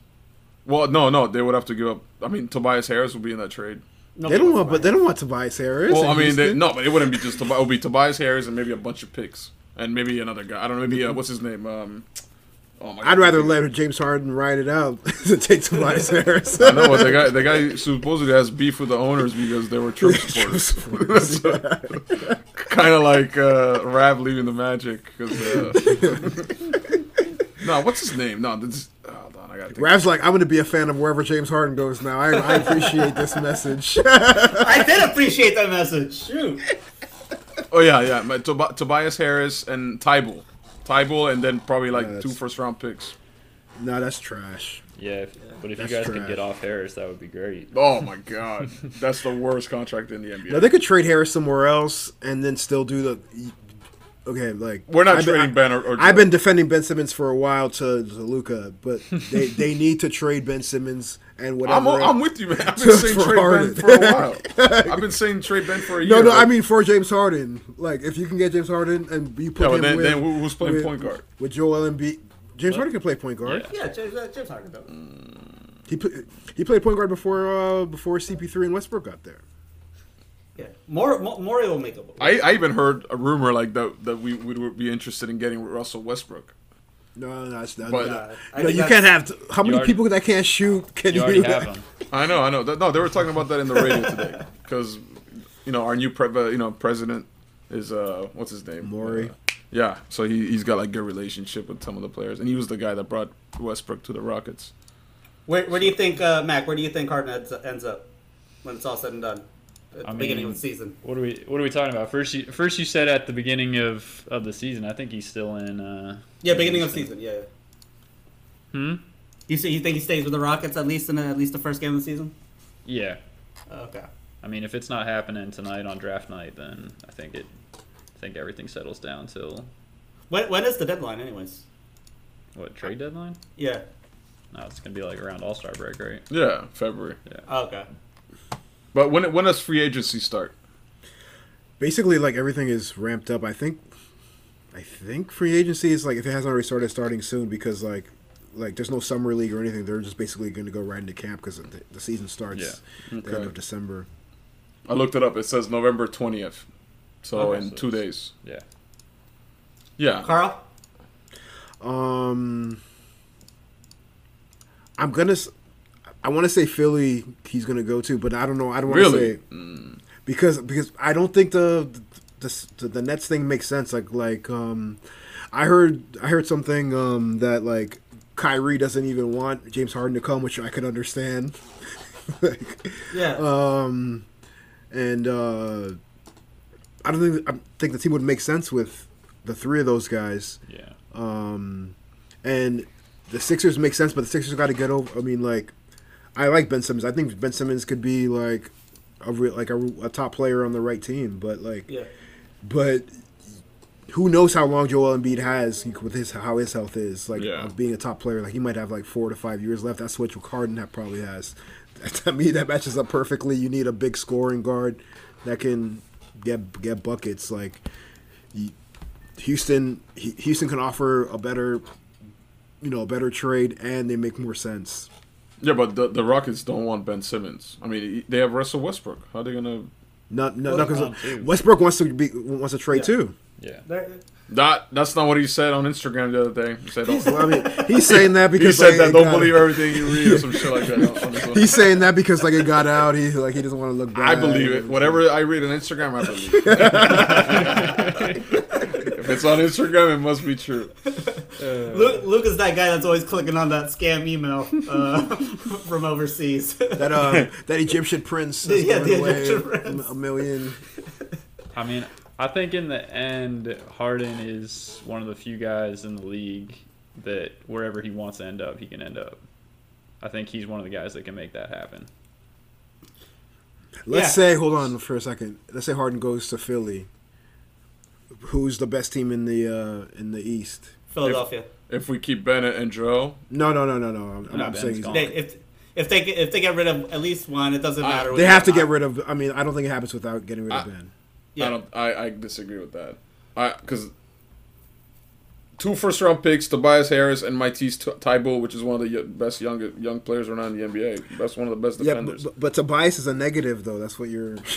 Well, no, no, they would have to give up. I mean, Tobias Harris would be in that trade. Nobody They don't wants want, but they don't want Tobias Harris. Well, I mean, they, no, but it wouldn't be just Tobias. It would be Tobias Harris and maybe a bunch of picks and maybe another guy. I don't know. Maybe uh, what's his name? Um, oh my. I'd rather let James Harden ride it out than take Tobias Harris. I know what the guy. The guy supposedly has beef with the owners because they were Trump supporters. kind of like uh, Rav leaving the Magic. 'cause, uh, no, what's his name? No, this. Hold on, I gotta think. Rav's like, I'm going to be a fan of wherever James Harden goes now. I, I appreciate this message. I did appreciate that message. Shoot. Oh yeah, yeah. My, Tob- Tobias Harris and Thybulle. Thybulle, and then probably like Yes. two first round picks. no, that's trash. Yeah, if, but if you That's guys could get off Harris, that would be great. Oh my god, that's the worst contract in the NBA. Now they could trade Harris somewhere else and then still do the. Okay, like We're not I've been- trading Ben or, or I've been defending Ben Simmons for a while to, to Luca, but they, they need to trade Ben Simmons and whatever. I'm, I'm with you, man. I've been Just saying for trade Ben for a while. I've been saying trade Ben for a year. no, no, I mean for James Harden. Like if you can get James Harden and you put Yeah, him then, with, then who's playing with, point guard? with Joel Embiid. James Harden can play point guard. Yeah. Yeah, James, uh, James Harden. though. He put, he played point guard before uh, before CP3 and Westbrook got there. Yeah, more, more, Morey will make it. work. I, I even heard a rumor like that that we would be interested in getting Russell Westbrook. No, no, that's not. But- no, Uh, no, you can't have. T- how many already- people that can't shoot can You you? already have him. I know, I know. No, they were talking about that in the radio today because you know our new pre- uh, you know president is uh what's his name Morey. Uh, yeah, so he he's got like good relationship with some of the players, and he was the guy that brought Westbrook to the Rockets. Where, where do you think, uh, Mac? Where do you think Harden ends, ends up when it's all said and done? At the I beginning mean- of the season. What are we What are we talking about? First, you, first you said at the beginning of, of the season. I think he's still in. Uh, Yeah, beginning of season. Yeah. Hmm. You see, you think he stays with the Rockets at least in uh, at least the first game of the season? Yeah. Okay. I mean, if it's not happening tonight on draft night, then I think it. I think everything settles down till When, when is the deadline, anyways? what trade deadline? Yeah. No, it's gonna be like around All Star break, right? Yeah, February. Oh, okay. But when when does free agency start? Basically, like everything is ramped up. I think, I think free agency is like if it hasn't already started, starting soon because like, like there's no summer league or anything. They're just basically going to go right into camp because the, the season starts Yeah. the end of December. I looked it up. It says November twentieth. So Okay, in so two days. Yeah. Yeah. Carl? Um, I'm gonna. S- I want to say Philly. He's gonna go to, but I don't know. I don't want to Really? say because because I don't think the the, the Nets thing makes sense. Like like um, I heard I heard something um that like Kyrie doesn't even want James Harden to come, which I could understand. like, Yeah. um, and uh, I don't think I think the team would make sense with the three of those guys. Yeah. Um, and the Sixers make sense, but the Sixers got to get over. I mean, like, I like Ben Simmons. I think Ben Simmons could be like a real, like a, a top player on the right team. But like, yeah. but who knows how long Joel Embiid has with his how his health is. Like Yeah. of being a top player, like he might have like four to five years left. That's what Harden ha- probably has. To me, that matches up perfectly. You need a big scoring guard that can get get buckets. Like Houston, Houston can offer a better, you know, a better trade, and they make more sense. Yeah, but the, the Rockets don't want Ben Simmons. I mean, they have Russell Westbrook. How are they gonna? Not, no, Well, no, because. Westbrook wants to be wants to trade Yeah. too. Yeah. That that's not what he said on Instagram the other day. He said, Well, I mean, he's saying that because he said like, that don't got- believe everything you read or some shit like that. on- on his own. He's saying that because like it got out. He like he doesn't want to look bad. I believe it. Whatever I read on Instagram, I believe. if it's on Instagram, it must be true. Luke, Luke is that guy that's always clicking on that scam email uh, from overseas. that um that Egyptian prince. that's Yeah, the away Egyptian prince. A million. I mean, I think in the end, Harden is one of the few guys in the league that wherever he wants to end up, he can end up. I think he's one of the guys that can make that happen. Let's Yeah. say, hold on for a second. Let's say Harden goes to Philly. Who's the best team in the uh in the East? Philadelphia. If we keep Bennett and Joe, No, no, no, no, no. I'm, No, I'm saying he's gone. They, if if they get- if they get rid of at least one, it doesn't I- matter. they have to get rid of. I mean, I don't think it happens without getting rid of Ben. Yeah. I don't. I, I disagree with that. I because two first round picks, Tobias Harris and Matisse Thybulle, which is one of the best young young players around the NBA. That's one of the best Yeah, defenders. but, but Tobias is a negative though. That's what you're.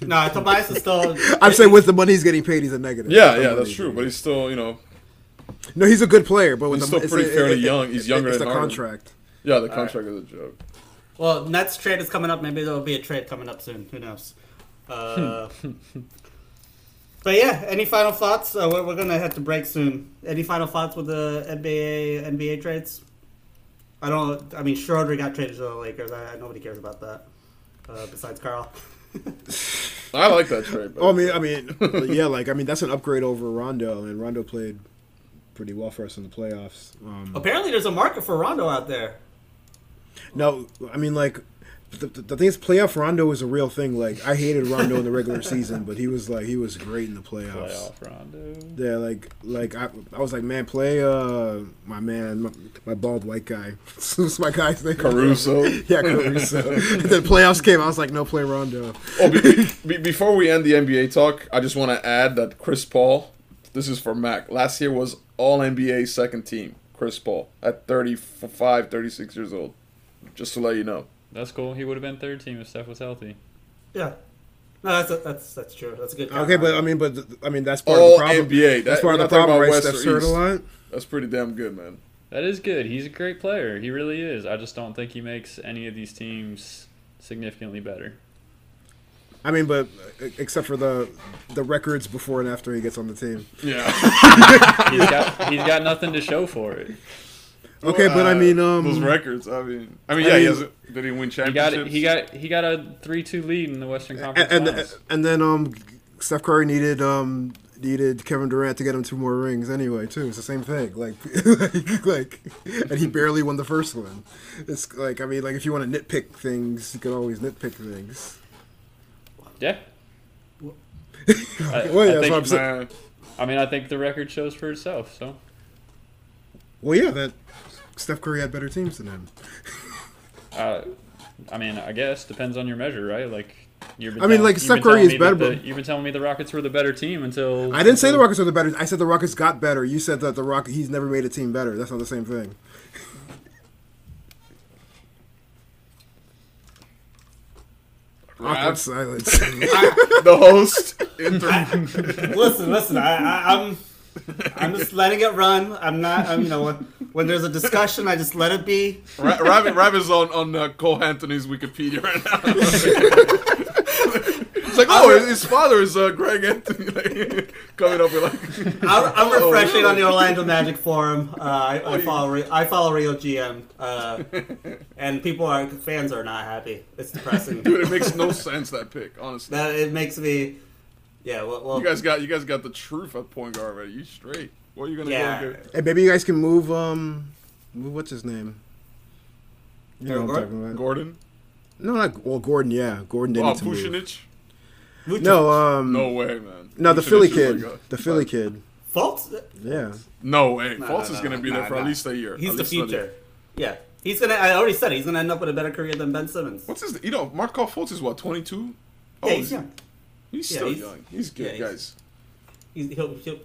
No, Tobias is still. I'm saying with the money he's getting paid, he's a negative. yeah, The yeah, that's true. But he's still, you know, No, he's a good player, but with He's the, still pretty the- fairly it- it- young. He's younger It's than the Harden. contract. yeah, the contract is a joke. Well, Nets trade is coming up. Maybe there'll be a trade coming up soon. Who knows? Uh, but yeah, any final thoughts? Uh, we're, we're gonna have to break soon. Any final thoughts with the NBA NBA trades? I don't. I mean, Schroeder got traded to the Lakers. I, nobody cares about that. Uh, besides Carl. I like that trade. But Oh, I mean, I mean, yeah, like I mean, that's an upgrade over Rondo, and Rondo played pretty well for us in the playoffs. Um, Apparently, there's a market for Rondo out there. no, I mean, like the, the, the thing is, playoff Rondo is a real thing. Like I hated Rondo in the regular season, but he was like he was great in the playoffs. Playoff Rondo. Yeah, like like I, I was like, man, play uh my man, my, my bald white guy. What's my guy's name? Caruso. Yeah, Caruso. the playoffs came. I was like, no, play Rondo. Oh, be, be, before we end the NBA talk, I just want to add that Chris Paul, this is for Mac, last year was All NBA second team. Chris Paul at 35, 36 years old. Just to let you know. That's cool. He would have been third team if Steph was healthy. Yeah. No, that's that's that's true. That's a good. Okay, but I mean, but I mean, that's part of the problem. NBA. That's That- part of the problem, right? West Steph's or hurt a East. lot. That's pretty damn good, man. That is good. He's a great player. He really is. I just don't think he makes any of these teams significantly better. I mean, but except for the the records before and after he gets on the team. Yeah. He's got he's got nothing to show for it. Okay, but I mean, um, those records. I mean, I mean, I yeah. he has, did he win He got championships? he got he got a three two lead in the Western Conference and, and Finals. and then um, Steph Curry needed um needed Kevin Durant to get him two more rings anyway, too. It's the same thing. Like, like, like, and he barely won the first one. It's like, I mean, like, if you want to nitpick things, you can always nitpick things. Yeah. I, Well, I that's think- what I'm saying. I mean, I think the record shows for itself. So Well, yeah, that Steph Curry had better teams than him. Uh, I mean, I guess depends on your measure, right? Like, you've been I mean, tell- like, Steph Curry is better, the- but- you've been telling me the Rockets were the better team until I didn't say the Rockets were the better. I said the Rockets got better. You said that the Rock he's never made a team better. That's not the same thing. Awkward Rap, silence. the host. Inter- listen, listen. I, I, I'm, I'm just letting it run. I'm not. I'm, you know, when, when there's a discussion, I just let it be. Ra- Rabbit, Rabbit's on on uh, Cole Anthony's Wikipedia right now. it's like, oh, his, his father is uh, Greg Anthony. Like, coming up with like, I'm, I'm Oh, refreshing on the Orlando Magic forum. Uh, I, I follow. Re- I follow Rio GM, uh, and people are fans are not happy. It's depressing. dude, it makes no sense that pick. Honestly, that it makes me. Yeah. Well. well you guys got you guys got the truth at point guard already. You straight. What are you gonna do? Yeah. go get? hey, maybe you guys can move. Um, move what's his name? You know what I'm Gordon? talking about. Gordon? No, not well. Gordon. Yeah, Gordon didn't Oh, need to move. No, um, No way, man. no, the Philly kid, like a- the Philly kid. Fultz. Yeah, No way. Nah, Fultz nah, is gonna be nah, there for nah. at least a year. He's the least a year. future. Yeah. He's gonna. I already said it. He's gonna end up with a better career than Ben Simmons. What's his? You know, Markelle Fultz is what twenty two. Yeah, he's young. He's Yeah, still he's- young. He's good, yeah, he's- guys. He's, he'll, he'll,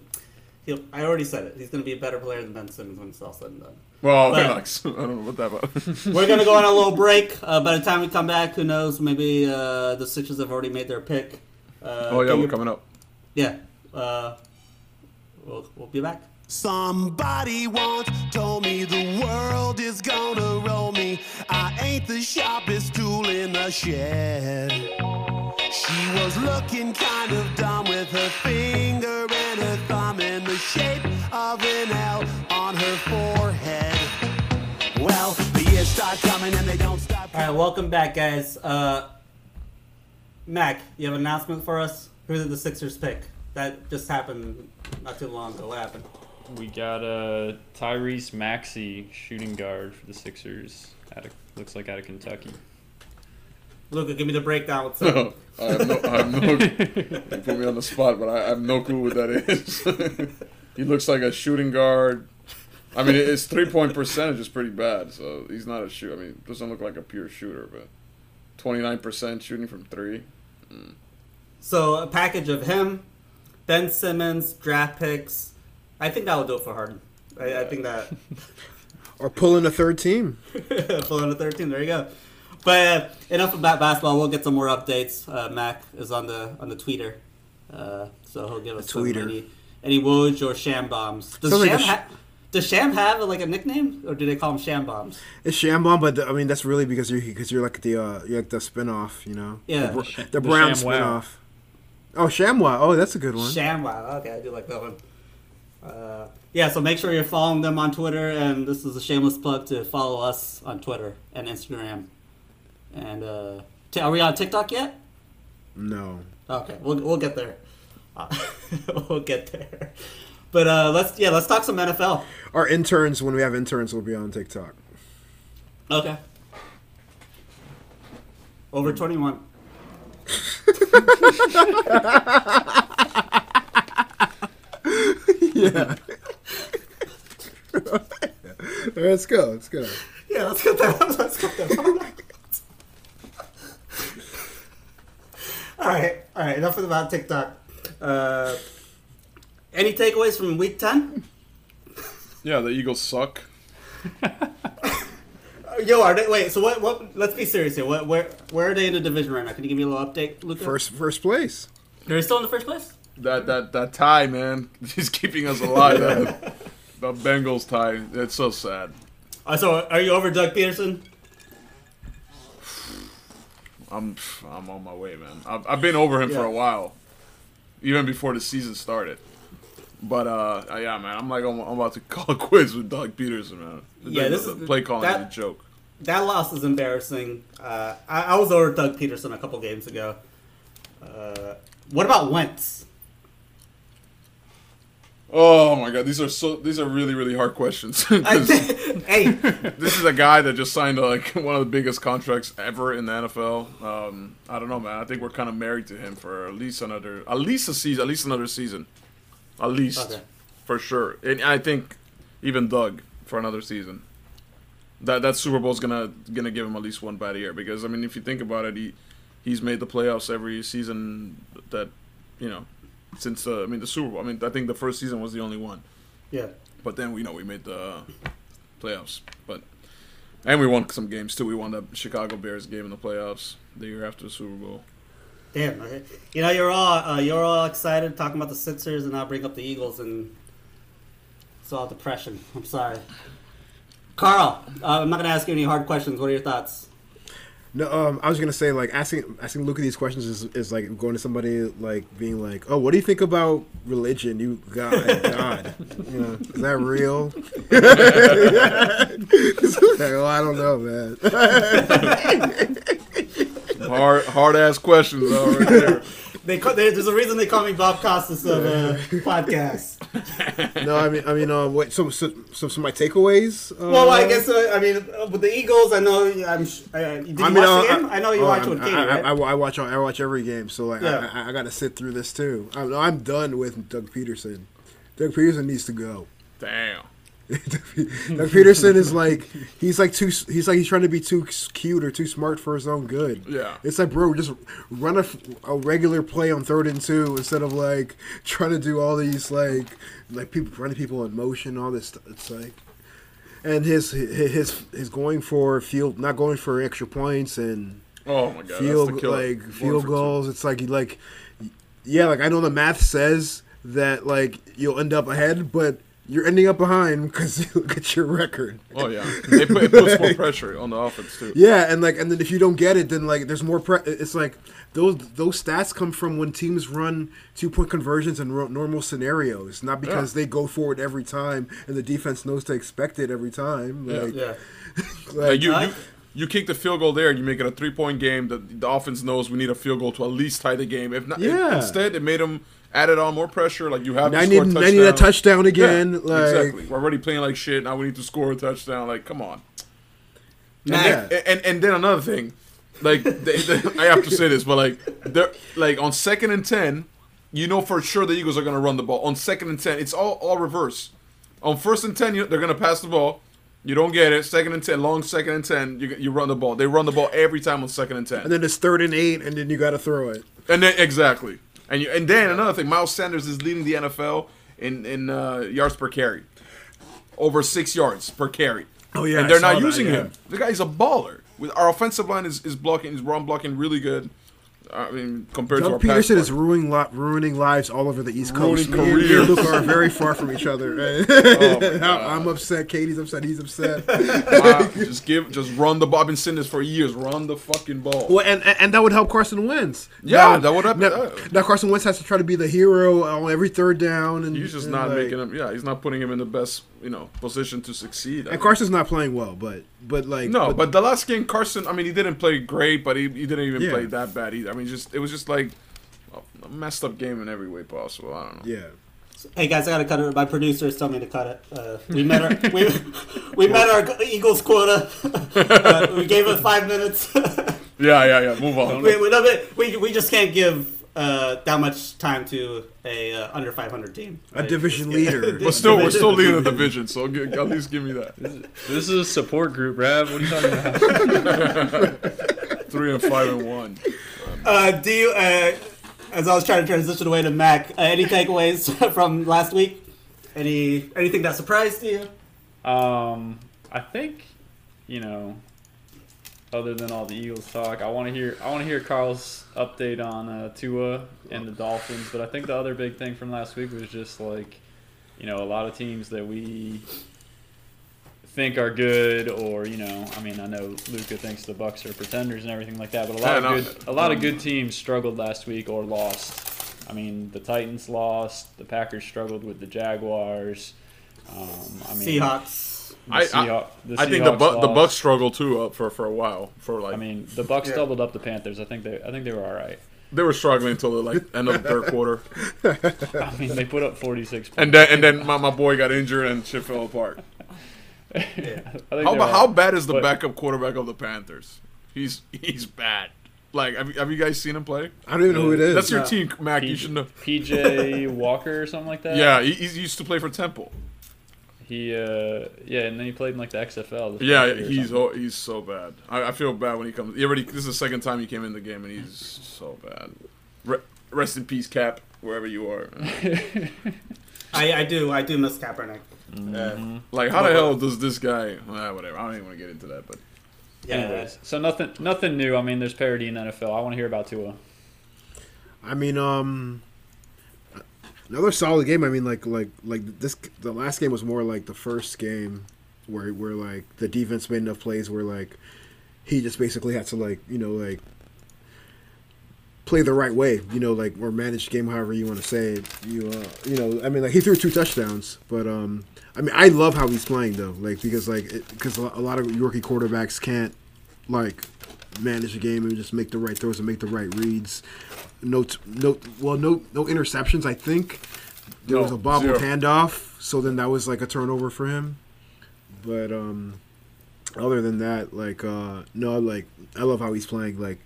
he'll. I already said it. He's gonna be a better player than Ben Simmons when it's all said and done. Well, But- relax. I don't know what that about. We're gonna go on a little break. Uh, by the time we come back, who knows? Maybe uh, the Sixers have already made their pick. Uh, oh yeah, we're your- coming up. Yeah. Uh, we'll we'll be back. Somebody once told me the world is gonna roll me. I ain't the sharpest tool in the shed. She was looking kind of dumb with her finger and her thumb in the shape of an L on her forehead. Well, the years start coming and they don't stop. All right, welcome back, guys. Uh, Mac, you have an announcement for us? Who did the Sixers pick? That just happened not too long ago. What happened? We got uh, Tyrese Maxey, shooting guard for the Sixers. Out of, looks like out of Kentucky. Luca, give me the breakdown. What's up? I have no. I have no. you put me on the spot, but I, I have no clue what that is. he looks like a shooting guard. I mean, his three point percentage is pretty bad, so he's not a shoot. I mean, doesn't look like a pure shooter, but twenty nine percent shooting from three. Hmm. So a package of him, Ben Simmons, draft picks. I think that will do it for Harden. I, I think that or pulling a third team. pulling a third team. There you go. But uh, enough about basketball. We'll get some more updates. Uh, Mac is on the on the tweeter, uh, so he'll give us some, any any Woj or Sham bombs. Does Sounds like Sham sh- ha- does Sham have like a nickname, or do they call him Sham bombs? It's Shambon, but I mean that's really because you're because you're like the uh, you're like the spinoff, you know. Yeah. the, the the Brown ShamWow. spinoff. Oh, Shamwa. Oh, that's a good one. ShamWow. Okay, I do like that one. Uh, yeah, so make sure you're following them on Twitter, and this is a shameless plug to follow us on Twitter and Instagram. And uh, t- are we on TikTok yet? No. Okay, we'll we'll get there. Uh, we'll get there. But uh, let's yeah, let's talk some NFL. Our interns, when we have interns, will be on TikTok. Okay. Over twenty one. yeah. let's go. Let's go. Yeah, let's get that. Let's get that. All right, all right. Enough about TikTok. Uh, any takeaways from Week Ten? Yeah, the Eagles suck. Yo, are they? Wait. So what? What? Let's be serious here. What? Where? Where are they in the division right now? Can you give me a little update, Luca? First, first place. They're still in the first place. That that that tie, man, is keeping us alive. That, the Bengals tie. It's so sad. Uh, so, are you over Doug Pederson? I'm I'm on my way, man. I've, I've been over him for a while, even before the season started. But uh, yeah, man, I'm like I'm, I'm about to call it quits with Doug Pederson, man. Yeah, the- this the is- play calling that- is a joke. That loss is embarrassing. Uh, I, I was over Doug Pederson a couple games ago. Uh, what about Wentz? Oh my god, these are so these are really really hard questions. hey, this is a guy that just signed like one of the biggest contracts ever in the NFL. Um, I don't know, man. I think we're kind of married to him for at least another, at least a season, at least another season, at least Okay. for sure. And I think even Doug for another season. That that Super Bowl's gonna gonna give him at least one bad year because I mean if you think about it, he he's made the playoffs every season that you know since uh, I mean the Super Bowl. I mean I think the first season was the only one. yeah. But then we know we made the playoffs. But and we won some games too. We won the Chicago Bears game in the playoffs the year after the Super Bowl. Damn. You know, you're all uh, you're all excited talking about the Sixers, and I'll bring up the Eagles, and it's all depression. I'm sorry. Carl, uh, I'm not gonna ask you any hard questions. What are your thoughts? No, um, I was gonna say like asking asking Luca these questions is, is like going to somebody like being like, oh, what do you think about religion? You God, God, you know, is that real? It's like, well, I don't know, man. Hard hard ass questions though, right there. They, ca- they there's a reason they call me Bob Costas of uh, podcast. No, I mean, I mean, uh, what? So, so, so, so my takeaways. Uh, Well, I guess uh, I mean uh, with the Eagles, I know I'm. sh- Uh, did you I mean, watch uh, the game? I, know you oh, watch I'm- with Katie, I, I, right? I, I watch. I watch every game, so like, Yeah. I, I, I got to sit through this too. I'm, I'm done with Doug Pederson. Doug Pederson needs to go. Damn. Doug Pederson is like he's like too he's like he's trying to be too cute or too smart for his own good. Yeah. It's like bro, just run a, a regular play on third and two instead of like trying to do all these like like people running people in motion, all this. Stuff. It's like and his his his going for field, not going for extra points and Oh my god. field like field for two. goals. It's like like yeah, like I know the math says that like you'll end up ahead, but you're ending up behind because you look at your record. Oh yeah. It, it puts more pressure on the offense too. Yeah, and like and then if you don't get it, then like there's more. Pre- it's like those those stats come from when teams run two point conversions in ro- normal scenarios, not because Yeah. they go forward every time and the defense knows to expect it every time. Yeah. Like, yeah. Like like, you, you, you kick the field goal there, and you make it a three point game. The, the offense knows we need a field goal to at least tie the game. If not, Yeah. instead it made them added on more pressure. Like you have to I score need a I need a touchdown again. Yeah, like exactly. We're already playing like shit. Now we need to score a touchdown. Like, come on. And, Yeah. then, and, and then another thing, like they, they- I have to say this, but like they're like on second and ten, you know for sure the Eagles are gonna run the ball. On second and ten, it's all all reverse. On first and ten, you, they're gonna pass the ball. You don't get it. Second and ten, long second and ten, you you run the ball. They run the ball every time on second and ten. and then it's third and eight, and then you got to throw it. And then exactly, and you, and then another thing, Miles Sanders is leading the NFL in in uh, yards per carry, over six yards per carry. Oh, yeah, and they're not that, using yeah. him. The guy's a baller. With our offensive line is, is blocking, is run blocking really good. I mean, compared to our Doug Pederson pass is ruining li- ruining lives all over the East Coast. Ruining Me and- me careers. Luca are very far from each other. Oh. I'm upset. Katie's upset. He's upset. Wow, just give, just run the ball. I've been saying this for years. Run the fucking ball. Well, and, and and that would help Carson Wentz. Yeah, Now- that would help- Now, yeah. now Carson Wentz has to try to be the hero on every third down, and He's just and, not like- making him. Yeah, he's not putting him in the best, you know, position to succeed. I And mean. Carson's not playing well, but but like No, but the last game, Carson. I mean, he didn't play great, but he, he didn't even Yeah. play that bad either. I mean, just it was just like a messed up game in every way possible. I don't know. yeah. Hey guys, I gotta cut it. My producers tell me to cut it. Uh, we met our we, we met our Eagles quota. uh, we gave it five minutes. Yeah, yeah, yeah. Move on. we, we, no, we we just can't give uh, that much time to a uh, under 500 team. A division leader. But still, we're still leading the division, so g- at least give me that. This is a support group, Rav. What are you talking about? Three and five and one. Uh, do you? Uh, as I was trying to transition away to Mac, uh, any takeaways from last week? Any anything that surprised you? Um, I think, you know, other than all the Eagles talk, I want to hear I want to hear Carl's update on uh, Tua and the Dolphins. But I think the other big thing from last week was just like, you know, a lot of teams that we think are good, or you know, I mean, I know Luca thinks the Bucs are pretenders and everything like that, but a lot Yeah, of no, good a lot of good teams struggled last week or lost. I mean, the Titans lost. The Packers struggled with the Jaguars. Um, I mean, Seahawks. The I- I- Seahawks- the I think the Bu- the. Bucs struggled too uh, for for a while. For like, I mean, the Bucs Yeah. doubled up the Panthers. I think they I think they were all right. They were struggling until the like end of the third quarter, I mean, they put up 46 and then and then my, my boy got injured and shit fell apart. I think How they're ba- all- how bad is the but- backup quarterback of the Panthers? He's he's bad. Like have you, have you guys seen him play? I don't even know who it is. That's your No. team, Mac. You P- should know. PJ Walker or something like that. Yeah, he, he used to play for Temple. He, uh, yeah, and then he played in like the XFL. this Yeah, past year or he's something. oh, he's so bad. I, I feel bad when he comes. He already this is the second time he came in the game and he's so bad. Re- rest in peace, Cap, wherever you are. I, I do I do miss Kaepernick. Mm-hmm. Uh, Like, how the hell does this guy? Ah, whatever. I don't even want to get into that, but yeah. Anyways, so nothing, nothing new. I mean, there's parity in the NFL. I want to hear about Tua. I mean, um, another solid game. I mean, like, like, like this. The last game was more like the first game, where where like the defense made enough plays where like he just basically had to like you know like play the right way, you know, like or manage the game however you want to say it. You uh, you know, I mean, like he threw two touchdowns, but um, I mean, I love how he's playing though, like because like because a lot of rookie quarterbacks can't like manage the game and just make the right throws and make the right reads. No, t- no, well, no, no interceptions. I think there No, was a bobble zero. handoff, so then that was like a turnover for him. But um, other than that, like uh, no, like I love how he's playing. Like,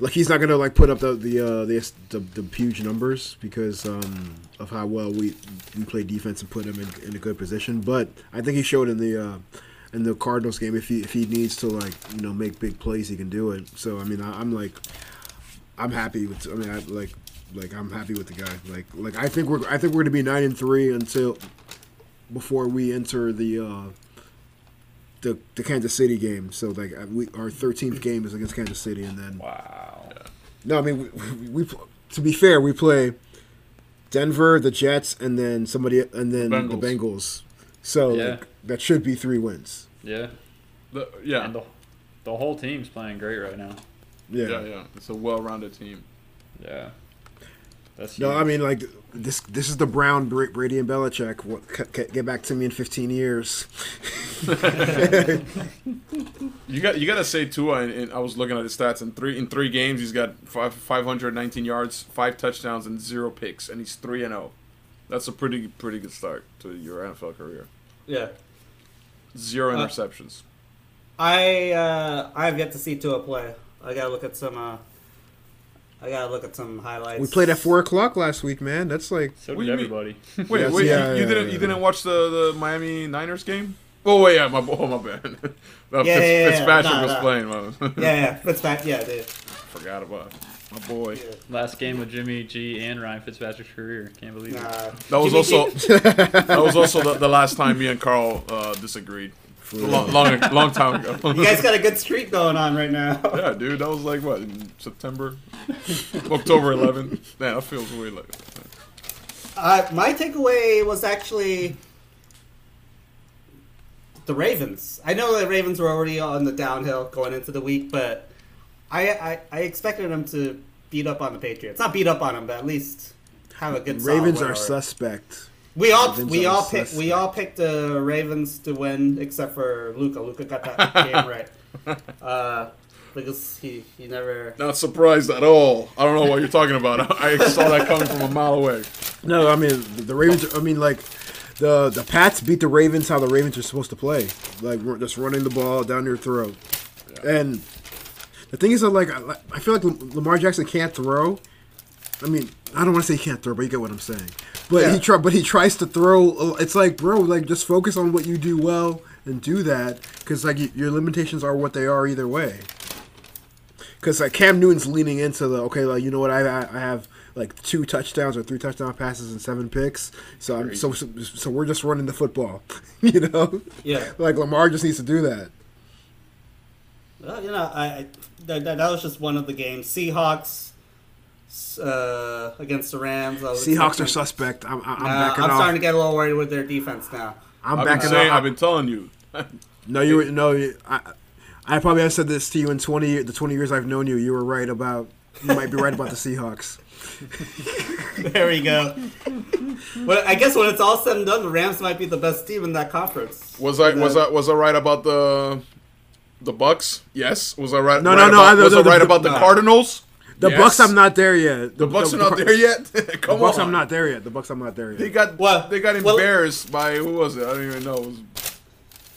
like he's not gonna like put up the the uh, the, the, the huge numbers because um, of how well we we play defense and put him in, in a good position. But I think he showed in the uh, in the Cardinals game if he if he needs to like you know make big plays, he can do it. So I mean, I, I'm like, I'm happy with. I mean, I like like I'm happy with the guy. Like like I think we're I think we're gonna be nine and three until before we enter the. Uh, the, the Kansas City game, so like uh, we, our thirteenth game is against Kansas City, and then Wow. no, I mean we, we, we to be fair, we play Denver, the Jets, and then somebody, and then the Bengals. Bengals. So Yeah. like, that should be three wins. Yeah. the, yeah, And the, the whole team's playing great right now. Yeah. yeah, yeah. It's a well-rounded team. Yeah. That's No. I mean like this. This is the Brown Brady and Belichick. What, c- c- get back to me in fifteen years. You got you got to say Tua, and, and I was looking at his stats. In three in three games, he's got five, 519 yards, five touchdowns, and zero picks, and he's three and zero. That's a pretty pretty good start to your NFL career. yeah. Zero Uh, interceptions. I uh, I have yet to see Tua play. I gotta look at some. Uh, I gotta look at some highlights. We played at four o'clock last week, man. That's like so did do you mean? everybody. Wait, Yes, wait, yeah, you, you yeah, didn't yeah. you didn't watch the, the Miami Niners game? Oh wait, yeah, my oh, my bad. uh, Yeah, Fitz, yeah, yeah, Fitzpatrick nah, was nah. playing. Man. Yeah, yeah, Fitzpatrick. Yeah, dude. Forgot about my boy. Last game with Jimmy G and Ryan Fitzpatrick's career. Can't believe Nah. it. That was also that was also the, the last time me and Carl uh, disagreed. Long, long long time ago. You guys got a good streak going on right now. yeah, dude, that was like what in September, October 11th. Man, that feels weird. Like Uh, my takeaway was actually the Ravens. I know the Ravens were already on the downhill going into the week, but I I, I expected them to beat up on the Patriots. Not beat up on them, but at least have a good. solid Ravens win are or- suspect. We all Ravens we all picked we all picked the Ravens to win except for Luca. Luca got that game right. Uh, because he he never. not surprised at all. I don't know what you're talking about. I saw that coming from a mile away. No, I mean the, the Ravens. I mean like the the Pats beat the Ravens how the Ravens are supposed to play, like we're just running the ball down your throat. And the thing is that like I, I feel like Lamar Jackson can't throw. I mean, I don't want to say he can't throw, but you get what I'm saying. But Yeah. he try, but he tries to throw. Uh, it's like, bro, like just focus on what you do well and do that, because like your limitations are what they are either way. Because like Cam Newton's leaning into the okay, like you know what I I have like two touchdowns or three touchdown passes and seven picks. So I'm so, so we're just running the football, you know. Yeah. Like Lamar just needs to do that. Well, you know, I, I that, that, that was just one of the games. Seahawks uh, against the Rams. I was Seahawks are suspect. I'm I'm, I'm Nah, backing I'm off. starting to get a little worried with their defense now. I'm I've been backing saying, off. I've been telling you. No, you were no. you- I, I probably have said this to you in twenty the twenty years I've known you. You were right about. You might be right about the Seahawks. There we go. But I guess when it's all said and done, the Rams might be the best team in that conference. Was I was then- I was I right about the the Bucs? Yes. Was I right? No, right no, no, About, I- was the- I right the- about the no. Cardinals? The Yes. Bucs, I'm not there yet. The Bucs are not there yet. The Come Bucs, on, I'm not there yet. The Bucs, I'm not there yet. They got Well- they got well- embarrassed by who was it? I don't even know. It was,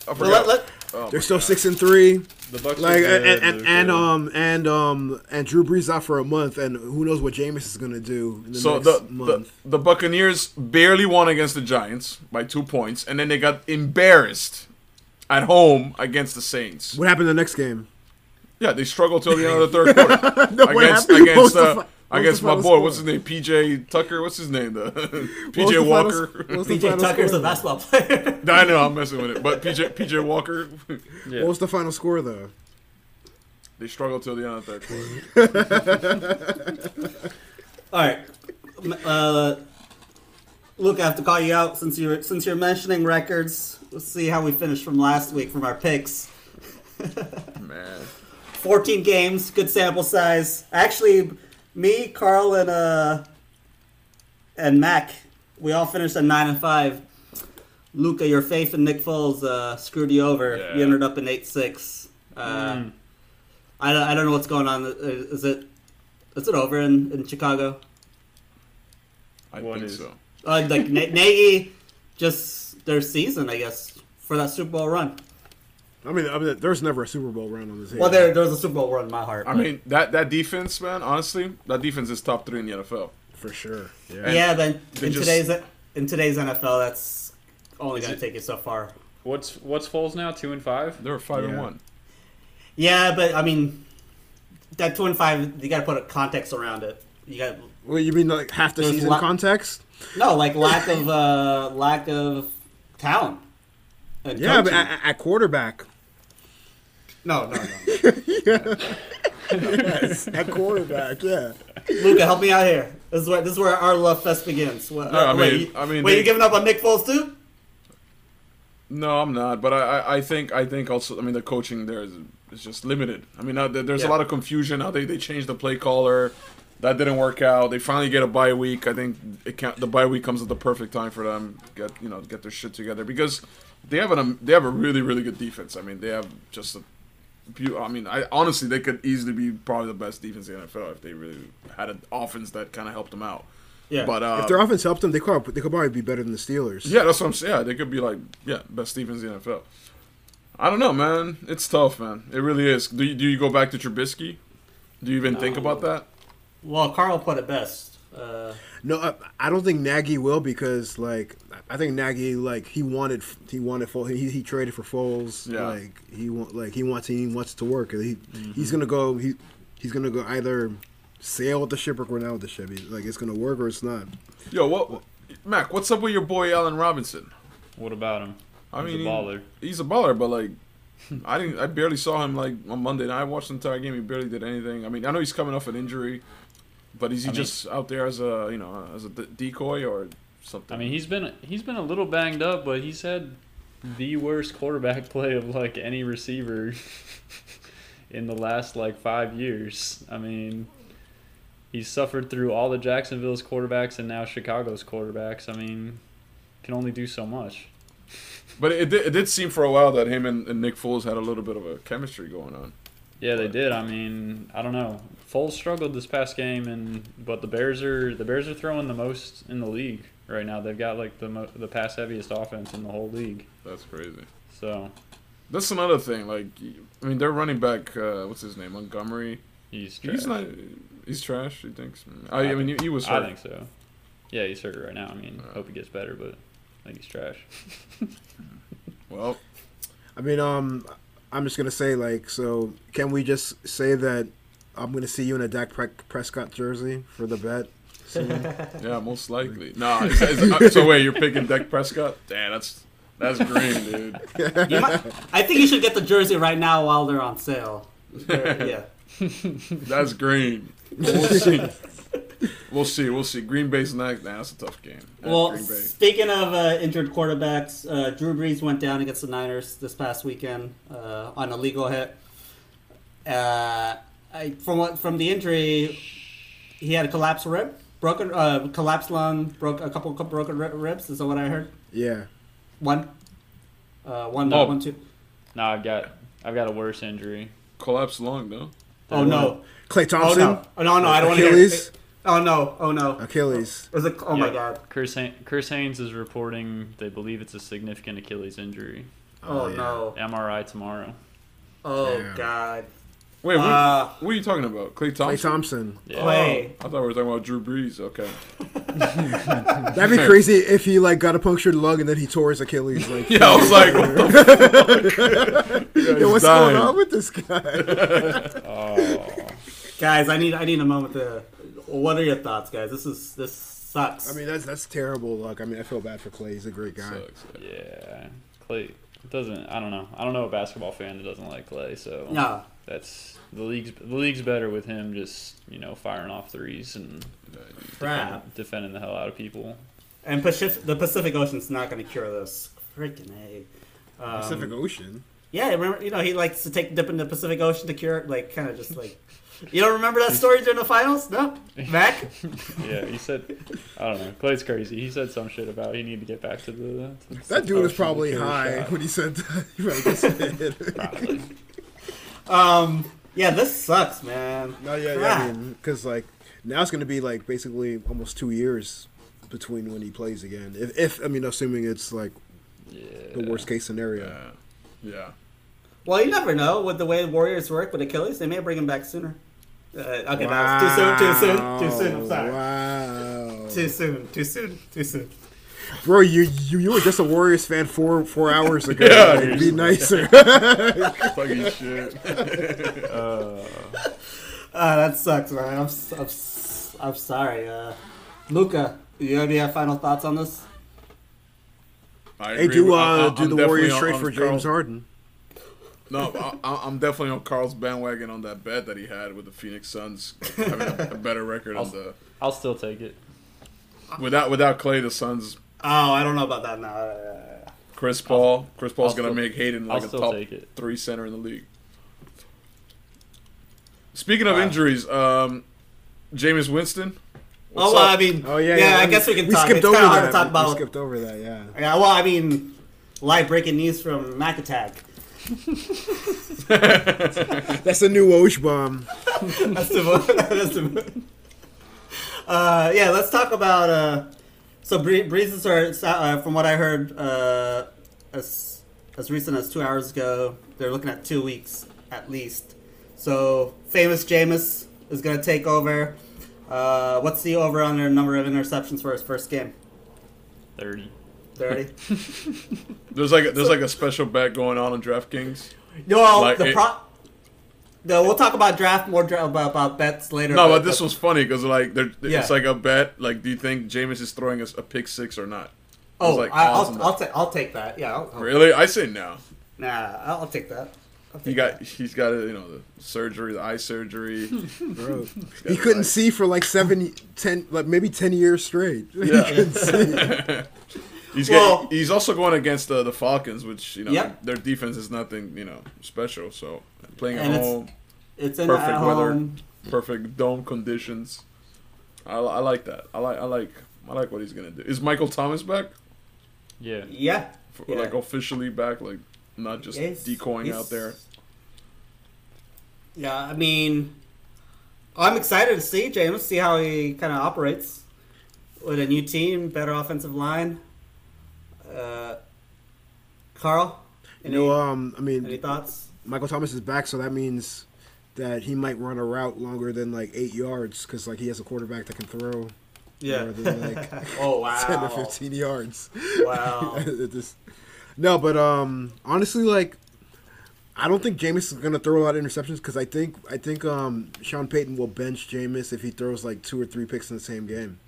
I Well, forgot. let, let, Oh They're still God. six and three. The Bucs Like are and and, and um and um and Drew Brees out for a month, and who knows what Jameis is gonna do in the So next the, the the Buccaneers barely won against the Giants by two points, and then they got embarrassed at home against the Saints. what happened in the next game? Yeah, they struggled till the end of the third quarter No, what against? What against the uh, fi- against my boy. score? What's his name? PJ Tucker. What's his name? The What PJ the Walker. what was the PJ final Tucker's score, a basketball player. I know I'm messing with it, but PJ PJ Walker. Yeah. What was the final score though? they struggled till the end of the third quarter. All right, M- uh, Luke, I have to call you out since you're since you're mentioning records. Let's see how we finished from last week from our picks. Man, 14 games, good sample size. Actually, me, Carl, and uh, and Mac, we all finished at nine and five. Luca, your faith in Nick Foles uh, screwed you over. You ended up in eight six. Uh, Mm. I, don't, I don't know what's going on. Is it is it over in, in Chicago? I What think is- so. Uh, like Na- Nagy, just their season, I guess, for that Super Bowl run. I mean, I mean, there's never a Super Bowl run on this. Well, there there was a Super Bowl run in my heart. I but- mean that that defense, man. Honestly, that defense is top three in the NFL. for sure. Yeah. and yeah, but in just- today's in today's NFL, that's only going to take you so far. What's what's Foles now? Two and five. They were five and one. Yeah, but I mean, that two and five, you got to put a context around it. You got Well, you mean like half the season lot- context? no like lack of uh lack of talent. And Yeah, but at, at quarterback. no, no, no. at quarterback, yeah. Luca, help me out here. This is where this is where our love fest begins. What, No, I uh, wait, mean- you- I mean, wait, they- you giving up on Nick Foles too? No, I'm not. But I, I, I think I think also I mean the coaching there is, is just limited. I mean now there's Yeah. a lot of confusion. Now they they changed the play caller. That didn't work out. They finally get a bye week. I think it can the bye week comes at the perfect time for them get you know get their shit together because they have an they have a really really good defense. I mean they have just a beau- I mean I honestly they could easily be probably the best defense in the NFL if they really had an offense that kind of helped them out. Yeah. But uh, If their offense helped them, they could they could probably be better than the Steelers. yeah, that's what I'm saying. Yeah, they could be like, yeah, best defense in the NFL. I don't know, man. It's tough, man. It really is. Do you, do you go back to Trubisky? Do you even think about that? Well, Carl put it best. Uh, No, I, I don't think Nagy will because like I think Nagy like he wanted he wanted Foles, he he traded for Foles. Yeah. Like he want like he wants he wants it to work. He he's gonna go he he's gonna go either sail with the ship or go down with the ship. He, like it's gonna work or it's not. Yo, what, Mac? What's up with your boy Allen Robinson? What about him? I He's mean, a baller. He's a baller, but like, I didn't. I barely saw him like on Monday night. I watched the entire game. He barely did anything. I mean, I know he's coming off an injury, but is he I mean- just out there as a you know as a d- decoy or something? I mean, he's been he's been a little banged up, but he's had the worst quarterback play of like any receiver in the last like five years. I mean, he's suffered through all the Jacksonville's quarterbacks and now Chicago's quarterbacks. I mean, can only do so much. but it did, it did seem for a while that him and, and Nick Foles had a little bit of a chemistry going on. Yeah, they did. I mean, I don't know. Foles struggled this past game, and but the Bears are the Bears are throwing the most in the league right now. They've got like the mo- the pass heaviest offense in the whole league. That's crazy. So That's another thing. Like, I mean, they're running back. Uh, what's his name? Montgomery. he's trash. He's not. He's trash. He thinks. I, I mean, he, he was. I think so. Yeah, he's hurt right now. I mean, hope he gets better, but I think he's trash. Well, I mean, um, I'm just gonna say like, so can we just say that I'm gonna see you in a Dak Pre- Prescott jersey for the bet? soon? yeah, most likely. No, It's, it's, uh, so wait, you're picking Dak Prescott? Damn, that's that's green, dude. might, I think you should get the jersey right now while they're on sale. They're- yeah. That's green. We'll see. We'll see. We'll see. Green Bay's next. Nah, that's a tough game. At Well, speaking of uh, injured quarterbacks, uh, Drew Brees went down against the Niners this past weekend uh, on a legal hit. Uh, I, from what from the injury, he had a collapsed rib, broken, uh, collapsed lung, broke a couple of broken ri- ribs. Is that what I heard? yeah. One, uh, one, Oh. one, two. No, I've got I've got a worse injury. Collapsed lung, though. Oh no! Klay Oh Thompson, no! Oh no! No! I don't want to hear. Achilles, it. Oh no! Oh no! Achilles. Is it? Oh my god! Chris Hay- Chris Haynes is reporting they believe it's a significant Achilles injury. Oh, yeah. no! MRI tomorrow. Oh Damn. god! Wait, what, Uh, what are you talking about? Klay Thompson. Klay Thompson. Thompson. Yeah. Klay. I thought we were talking about Drew Brees. Okay. That'd be crazy if he like got a punctured lung and then he tore his Achilles. Like, Yeah, I was like, what the fuck? yo, what's dying. going on with this guy? Oh, Guys, I need I need a moment to. What are your thoughts, guys? This is this sucks. I mean, that's that's terrible luck. I mean, I feel bad for Klay. He's a great guy. Sucks. yeah. Klay doesn't. I don't know. I don't know a basketball fan that doesn't like Klay. So no. that's the league's the league's better with him just you know firing off threes and Crap. defending the hell out of people. And Pacific, the Pacific Ocean's not going to cure this. Freaking a. Um, Pacific Ocean. Yeah, remember, you know, he likes to take a dip in the Pacific Ocean to cure, it like, kind of just like. You don't remember that story during the finals? No? Mac? Yeah, he said. I don't know. Klay's crazy. He said some shit about he needed to get back to the. To the That dude was probably high shot. when he said that. He probably just said. Probably. Um, yeah, this sucks, man. No, yeah, yeah. Crap. I mean, because like now it's going to be like basically almost two years between when he plays again. If, if I mean, assuming it's like Yeah. the worst case scenario. Yeah. Yeah. Well, you never know. With the way Warriors work with Achilles, they may bring him back sooner. Uh, okay, that was too soon, too soon, too soon. I'm sorry. Wow. Too soon, too soon, too soon. Bro, you, you you were just a Warriors fan four four hours ago. Yeah, Like, be seriously. nicer. Fucking shit. Uh, Uh, that sucks, man. I'm, s- I'm, s- I'm sorry. Uh, Luca, you have any final thoughts on this? I hey, do with- uh I- I- do I'm the Warriors on- trade on for Carl- James Harden? No, I, I'm definitely on Carl's bandwagon on that bet that he had with the Phoenix Suns having a, a better record on the I'll still take it. without without Klay. The Suns, Oh, I don't know about that now. Uh, Chris Paul. Chris Paul's I'll gonna still- make Ayton like I'll a top three center in the league. Speaking of Wow. injuries, um, Jameis Winston. oh, well, up? I mean, Oh yeah, yeah. yeah. I guess we can We talk. skipped it's over kind hard that. to talk We skipped over that. Yeah. Yeah, well, I mean, live breaking news from Mac Attack. That's the new Woj bomb. That's the that's the uh, yeah, let's talk about. Uh, so Bree- Breezes are, uh, from what I heard, uh, as as recent as two hours ago, they're looking at two weeks at least. So famous Jameis is going to take over. Uh, what's the over under number of interceptions for his first game? Thirty. Thirty. There's like a, there's like a special bet going on on DraftKings. no, Like the it- pro. No, we'll talk about draft more dra- about, about bets later. No, but this was funny because like there, Yeah. it's like a bet. Like, do you think Jameis is throwing a, a pick six or not? Oh, like I, odds on I'll that. I'll, ta- I'll take that. Yeah, I'll, I'll- Really? I say no. Nah, I'll, I'll take that. I'll He take got that. he's got you know the surgery, the eye surgery. Bro. He's got He the couldn't eye- see for like seven, ten, like maybe ten years straight. He Yeah. Couldn't see. He's Well- got, he's also going against the the Falcons, which you know Yep. their defense is nothing you know special. So playing at And it's- home, It's in perfect at weather. home. perfect dome conditions. I, I like that. I like I like I like what he's gonna do. Is Michael Thomas back? Yeah. Yeah. For, Yeah. Like officially back, like not just Yeah, he's- decoying he's- out there. Yeah, I mean, I'm excited to see James, see how he kind of operates with a new team, better offensive line. Uh, Carl, You know, um, I mean, any thoughts? Michael Thomas is back, so that means that he might run a route longer than like eight yards because like he has a quarterback that can throw Yeah. than like oh wow. ten or fifteen yards. Wow. Just- no, but um, honestly, like I don't think Jameis is gonna throw a lot of interceptions because I think I think um Sean Payton will bench Jameis if he throws like two or three picks in the same game.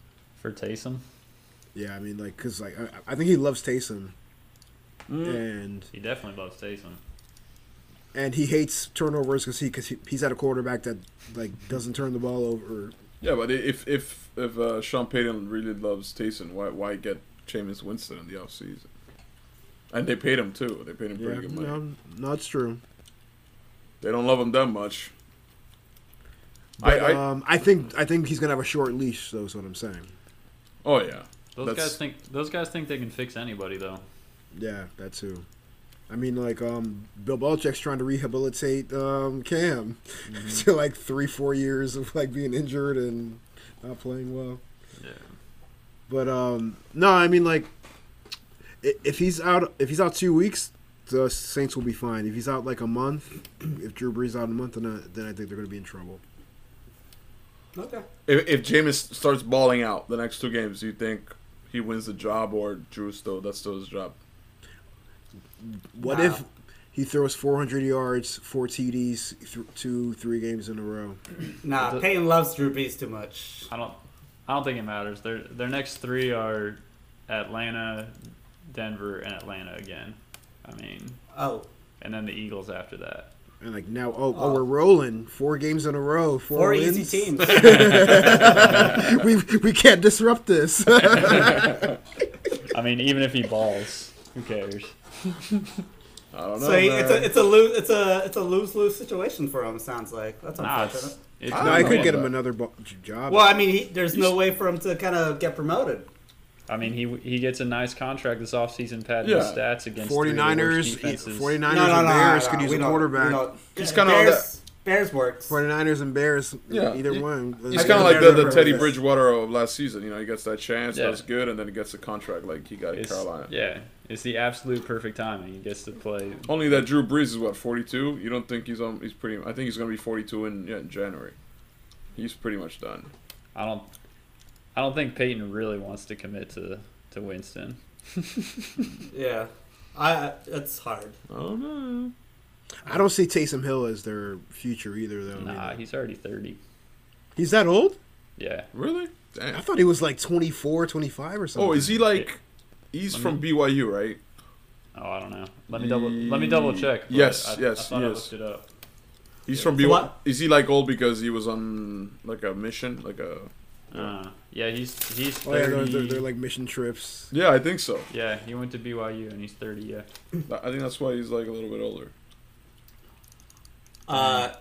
For Taysom. Yeah, I mean like because like I, I think he loves Taysom. Mm. And He definitely loves Taysom. and he hates turnovers because he because he, he's at a quarterback that like doesn't turn the ball over. Yeah, but if if if uh, Sean Payton really loves Taysom, why why get Jameis Winston in the offseason? And they paid him too. They paid him pretty Yeah, good money. no, no, it's true. They don't love him that much. But, I, I um, I think I think he's gonna have a short leash, though. Is what I'm saying. oh yeah. Those That's- guys think those guys think they can fix anybody though. Yeah, that too. I mean, like um, Bill Belichick's trying to rehabilitate um, Cam Mm-hmm. to like three, four years of like being injured and not playing well. Yeah. But um, no, I mean like if he's out, if he's out two weeks, the Saints will be fine. If he's out like a month, if Drew Brees out a month, then I, then I think they're going to be in trouble. Okay. If, if Jameis starts balling out the next two games, do you think he wins the job or Drew still that's still his job? What Nah. if he throws 400 yards, four TDs, th- two, three games in a row? Nah, The- Payton loves Drew Brees too much. I don't. I don't think it matters. Their their next three are Atlanta, Denver, and Atlanta again. I mean, Oh, and then the Eagles after that. And like now, oh, oh, Oh. we're rolling four games in a row, four, four wins. easy teams. we we can't disrupt this. I mean, even if he balls, who cares? I don't know. so he, man. it's a it's a lose it's a it's a lose lose situation for him. Sounds like that's Nah, unfortunate. it's, it's I no, I don't could get him that. another bo- job. Well, I mean, he, there's no way for him to kind of get promoted. I mean, he he gets a nice contract this offseason, padding Yeah. his stats against three of the worst 49ers, defenses. 49ers no, no, and no, Bears no, could use a quarterback. we He's kinda like Bears, Bears works. 49ers and Bears, Yeah. either He- one. He's kind of like the, the Teddy. Bridgewater of last season. You know, he gets that chance, Yeah. that's good, and then he gets a contract like he got in Carolina. yeah, it's the absolute perfect timing. He gets to play. Only that Drew Brees is what 42. You don't think he's on? He's pretty. I think he's gonna be 42 in yeah, in January. He's pretty much done. I don't. I don't think Payton really wants to commit to to Winston. Yeah, I it's hard. Oh no. I don't see Taysom Hill as their future either, though. I mean, Nah, he's already thirty. he's that old? Yeah, Really? I thought he was like 24, 25 or something. Oh, is he like? He's Let from me- BYU, right? Oh, I don't know. Let me double. Let me double check. but Yes, I, yes, I thought I looked it up. He's Yeah. from BYU. Is he like old because he was on like a mission, like a? Uh, yeah, he's he's Oh yeah, they're, they're, they're like mission trips. Yeah, I think so. yeah, he went to BYU and he's thirty. Yeah. I think that's why he's like a little bit older. Uh,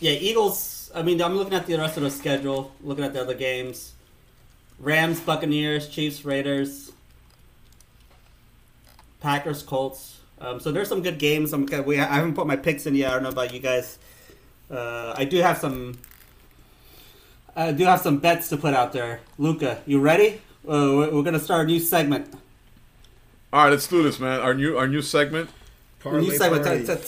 yeah, Eagles. I mean, I'm looking at the rest of the schedule, looking at the other games. Rams, Buccaneers, Chiefs, Raiders, Packers, Colts. Um, so there's some good games. I'm we I haven't put my picks in yet. I don't know about you guys. Uh, I do have some. I do have some bets to put out there. Luca, you ready? Uh, we're, we're gonna start a new segment. All right, let's do this, man. Our new our new segment. A new segment. T- t-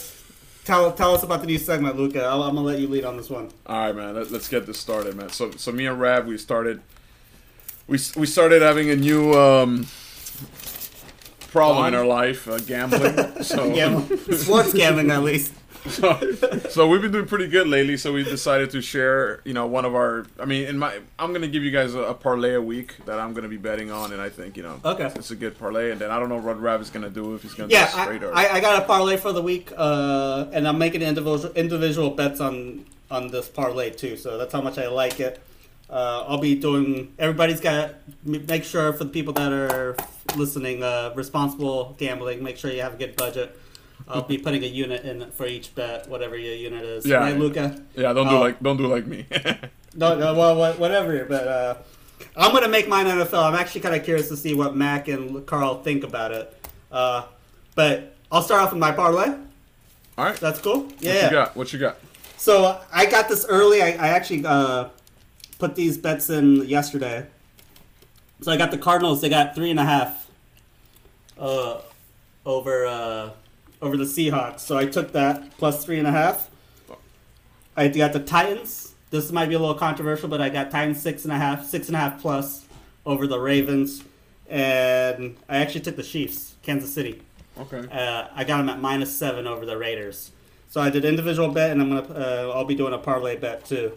tell tell us about the new segment, Luca. I'll, I'm gonna let you lead on this one. All right, man. Let, let's get this started, man. So, so me and Rab, we started, we we started having a new um, problem in our life, uh, gambling. So, Gambling. Sports gambling, at least. So, so we've been doing pretty good lately. So we decided to share, you know, one of our. I mean, in my, I'm gonna give you guys a, a parlay a week that I'm gonna be betting on, and I think you know, Okay. it's a good parlay. And then I don't know what Rab is gonna do if he's gonna Yeah, do straight I, or. I, I got a parlay for the week, uh, and I'm making individual individual bets on on this parlay too. So that's how much I like it. Uh, I'll be doing. Everybody's got to make sure for the people that are listening, uh, responsible gambling. Make sure you have a good budget. I'll be putting a unit in for each bet, whatever your unit is. Yeah. right, Luca. yeah, don't do Oh. like don't do like me. No, no, well, whatever. But uh, I'm gonna make mine NFL. I'm actually kind of curious to see what Mac and Carl think about it. Uh, but I'll start off with my parlay. All right. That's cool. Yeah. What you got? What you got? So I got this early. I, I actually uh, put these bets in yesterday. So I got the Cardinals. They got three and a half uh, over uh, over the Seahawks. So I took that plus three and a half. I got the Titans. This might be a little controversial, but I got Titans six and a half, six and a half plus over the Ravens, and I actually took the Chiefs, Kansas City. Okay. Uh, I got them at minus seven over the Raiders. So I did individual bet, and I'm gonna uh, I'll be doing a parlay bet too.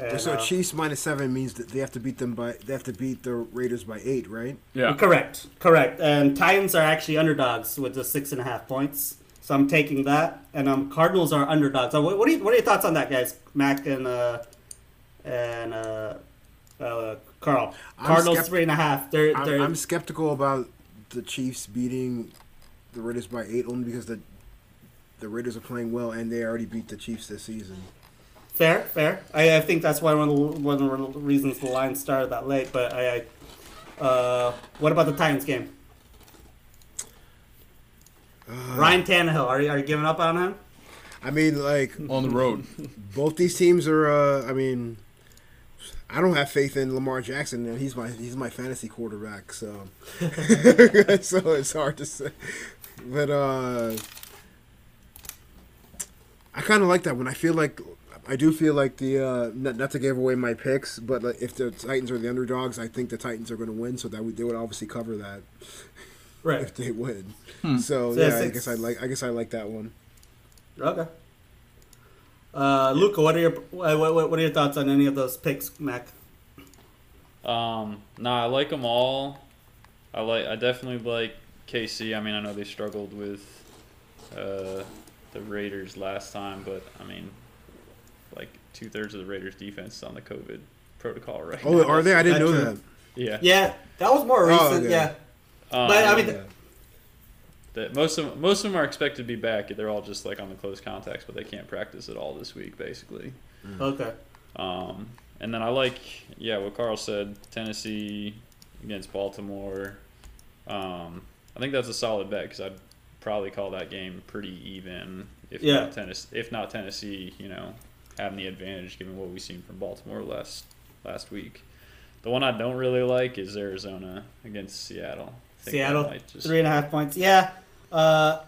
And, so uh, Chiefs minus seven means that they have to beat them by they have to beat the Raiders by eight, right? Yeah. correct, correct. And Titans are actually underdogs with the six and a half points. So I'm taking that, and um, Cardinals are underdogs. So what, what, are you, what are your thoughts on that, guys? Mac and uh, and uh, uh, Carl. I'm Cardinals skept- three and a half. They're I'm, they're I'm skeptical about the Chiefs beating the Raiders by eight only because the the Raiders are playing well and they already beat the Chiefs this season. Fair, fair. I, I think that's why one of the one of the reasons the line started that late. But I, I uh, what about the Titans game? Ryan Tannehill, are you, are you giving up on him? I mean, like on the road. both these teams are. Uh, I mean, I don't have faith in Lamar Jackson, and he's my he's my fantasy quarterback. So, so it's hard to say. But uh, I kind of like that when I feel like I do feel like the uh, not, not to give away my picks, but like, if the Titans are the underdogs, I think the Titans are going to win. So that would, they would obviously cover that Right. if they win. Hmm. So, So yeah, I guess I like I guess I like that one. Okay. Uh, Luca, what are your what, what, what are your thoughts on any of those picks, Mac? Um, nah, I like them all. I like. I definitely like KC. I mean, I know they struggled with uh, the Raiders last time, but I mean, like two thirds of the Raiders' defense is on the COVID protocol right now. Oh, now. are they? I didn't know that. Yeah. Yeah, that was more Oh, recent. okay. Yeah, Um, but I mean, Yeah. that most of most of them are expected to be back. They're all just like on the close contacts, but they can't practice at all this week, basically. okay. Um, and then I like, yeah, what Carl said, Tennessee against Baltimore. Um, I think that's a solid bet because I'd probably call that game pretty even. If Yeah. not Tennessee, if not Tennessee, you know, having the advantage given what we've seen from Baltimore last last week. The one I don't really like is Arizona against Seattle. I think that Seattle, just- three and a half points. Yeah, uh,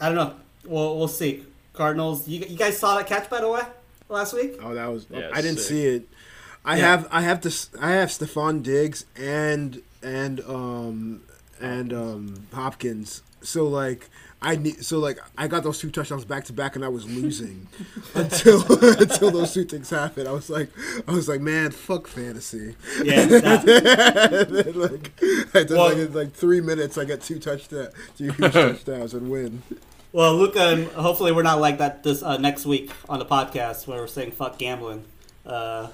I don't know. We'll we'll see. Cardinals. You, you guys saw that catch by the way last week? Oh, that was. Yeah, I didn't sick. see it. I Yeah. have. I have this. I have Stefon Diggs and and um and um Hopkins. So like I need. So like I got those two touchdowns back to back, and I was losing until until those two things happened. I was like, I was like, man, fuck fantasy. Yeah. And then, like I Well- like in like three minutes, I got two touchdowns, two touchdowns, and win. well, Luca, and hopefully we're not like that this uh, next week on the podcast where we're saying fuck gambling uh,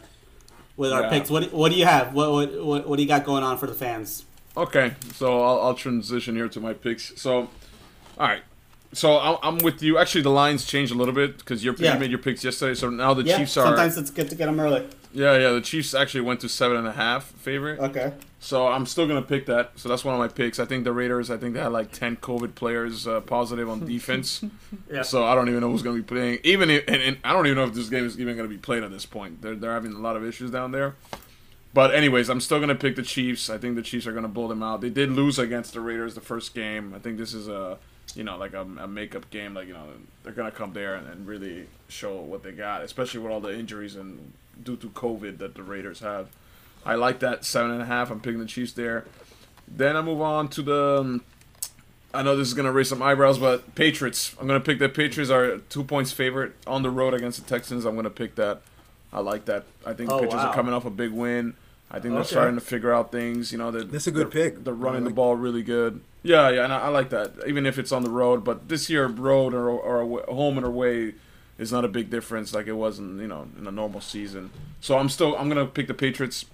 with our Yeah. picks. What do- what do you have? What, what what what do you got going on for the fans? Okay, so I'll, I'll transition here to my picks. So, all right. So I'm, I'm with you. Actually, the lines changed a little bit because you Yeah. made your picks yesterday. So now the yeah, Chiefs are. sometimes it's good to get them early. Yeah, yeah. The Chiefs actually went to seven and a half favorite. Okay. So I'm still gonna pick that. So that's one of my picks. I think the Raiders. I think they had like ten COVID players uh, positive on defense. Yeah. So I don't even know who's gonna be playing. Even if, and, and I don't even know if this game is even gonna be played at this point. They're they're having a lot of issues down there. But anyways, I'm still gonna pick the Chiefs. I think the Chiefs are gonna blow them out. They did lose against the Raiders the first game. I think this is a you know like a, a makeup game. Like you know they're gonna come there and, and really show what they got, especially with all the injuries and due to COVID that the Raiders have. I like that seven and a half. I'm picking the Chiefs there. Then I move on to the. um, I know this is gonna raise some eyebrows, but Patriots. I'm gonna pick the Patriots are two points favorite on the road against the Texans. I'm gonna pick that. I like that. I think Oh, the Patriots wow. are coming off a big win. I think they're Okay. starting to figure out things. You know, they're, That's a good they're- pick. They're running I the ball really good. Yeah, yeah, and I, I like that. Even if it's on the road, but this year, road or, or away, home and away is not a big difference like it was in you know in a normal season. So I'm still I'm gonna pick the Patriots.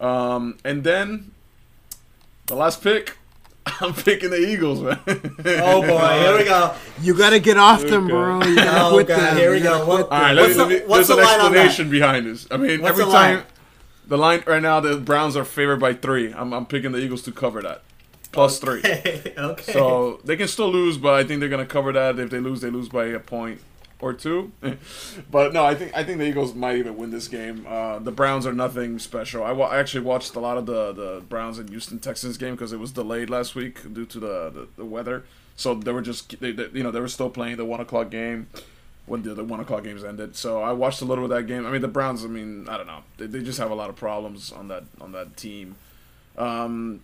Um, and then the last pick, I'm picking the Eagles, man. Oh boy, here we go. You gotta get off them, Okay. bro. You gotta Oh, quit God, them. here we go. What- All right, them. let What's me, the- me, what's there's the an line on that? explanation behind this. I mean, What's every time line? The line right now, the Browns are favored by three. I'm, I'm picking the Eagles to cover that, plus three. okay. So they can still lose, but I think they're gonna cover that. If they lose, they lose by a point or two. but no, I think I think the Eagles might even win this game. Uh, the Browns are nothing special. I, wa- I actually watched a lot of the, the Browns and Houston Texans game because it was delayed last week due to the, the, the weather. So they were just they, they, you know they were still playing the one o'clock game when the, the one o'clock games ended. So I watched a little of that game. I mean the Browns. I mean I don't know. They, they just have a lot of problems on that on that team. Um,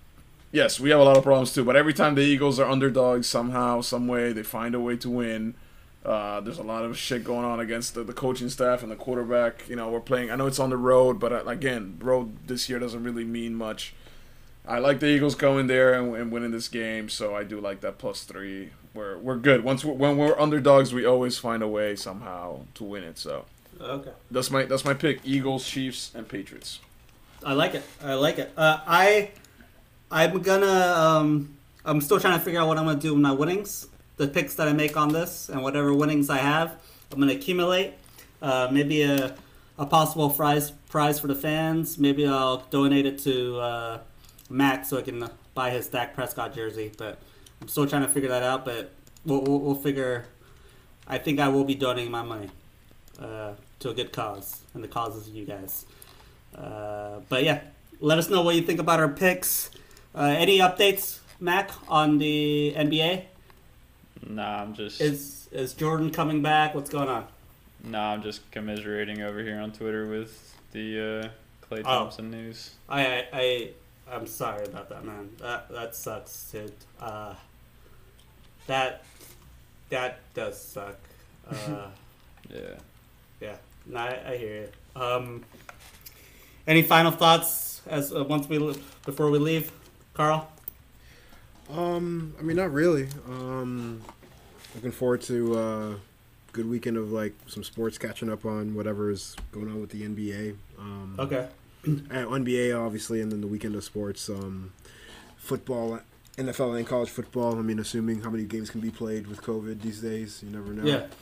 yes, we have a lot of problems too. But every time the Eagles are underdogs, somehow, some way, they find a way to win. Uh, there's a lot of shit going on against the, the coaching staff and the quarterback. You know, we're playing. I know it's on the road, but uh, again, road this year doesn't really mean much. I like the Eagles going there and, and winning this game, so I do like that plus three. We're we're good. Once we're, when we're underdogs, we always find a way somehow to win it. So okay. that's my that's my pick: Eagles, Chiefs, and Patriots. I like it. I like it. Uh, I, I'm gonna. Um, I'm still trying to figure out what I'm gonna do with my winnings, the picks that I make on this, and whatever winnings I have, I'm gonna accumulate. Uh, maybe a, a possible prize prize for the fans. Maybe I'll donate it to uh, so I can buy his Dak Prescott jersey. But I'm still trying to figure that out, but we'll, we'll, we'll figure. I think I will be donating my money uh, to a good cause, and the cause is you guys. Uh, but yeah, let us know what you think about our picks. Uh, any updates, Mac, on the NBA? Nah, I'm just Is is Jordan coming back? What's going on? nah, I'm just commiserating over here on Twitter with the uh, Klay Oh. Thompson news. I I, I I'm sorry about that, man. That that sucks, dude. Uh, that that does suck. Uh, Yeah. yeah, no, I, I hear you. Um, any final thoughts as uh, once we before we leave, Carl? Um, I mean, not really. Um, looking forward to uh, good weekend of like some sports catching up on whatever is going on with the NBA. Um, Okay. and NBA obviously, and then the weekend of sports. Um, football, NFL, and college football. I mean, assuming how many games can be played with COVID these days, you never know. Yeah.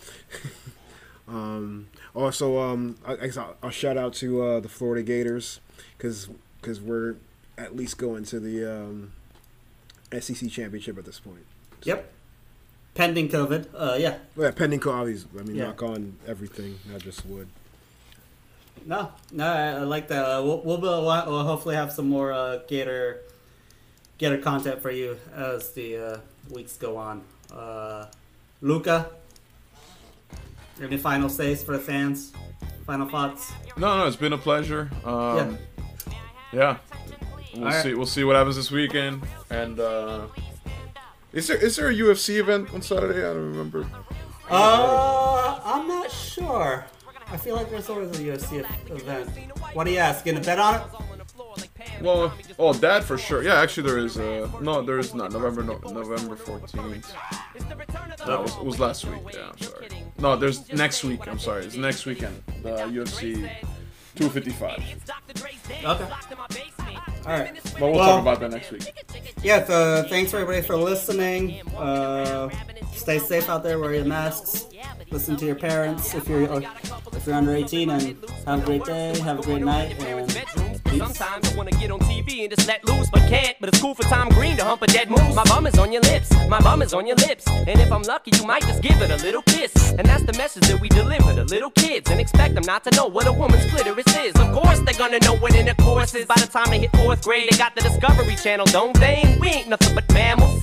Um, also, um, I, I guess I'll, I'll shout out to uh, the Florida Gators because because we're at least going to the um, SEC championship at this point. Yep. Pending COVID. Uh, yeah. Yeah, pending COVID. I mean, Yeah. knock on everything, not just wood. No, no, I, I like that. Uh, we'll, we'll, we'll, we'll hopefully have some more uh, Gator Gator content for you as the uh, weeks go on. Uh, Luca, any final says for the fans? Final thoughts? No, no, it's been a pleasure. Um, yeah. We'll All right. see. We'll see what happens this weekend. And uh, is there is there a UFC event on Saturday? I don't remember. Uh, I'm not sure. I feel like there's always a UFC event. What do you ask? Gonna bet on it? Well, oh, that for sure. Yeah, actually, there is. Uh, no, there is not. November, no, November fourteenth. That was, was last week. Yeah, I'm sorry. No, there's next week. I'm sorry. It's next weekend. The UFC 255. Okay. All right. But we'll Well- talk about that next week. Yeah, so thanks everybody for listening. Uh, stay safe out there. Wear your masks. Listen to your parents if you're uh, if you're under 18, and have a great day. Have a great night. And peace. Sometimes I wanna get on TV and just let loose, but can't. But it's cool for Tom Green to hump a dead moose. My bum is on your lips, my bum is on your lips. And if I'm lucky, you might just give it a little kiss. And that's the message that we deliver to little kids. And expect them not to know what a woman's clitoris is. Of course, they're gonna know what intercourse is. By the time they hit fourth grade, they got the Discovery Channel, don't they? We ain't nothing but mammals.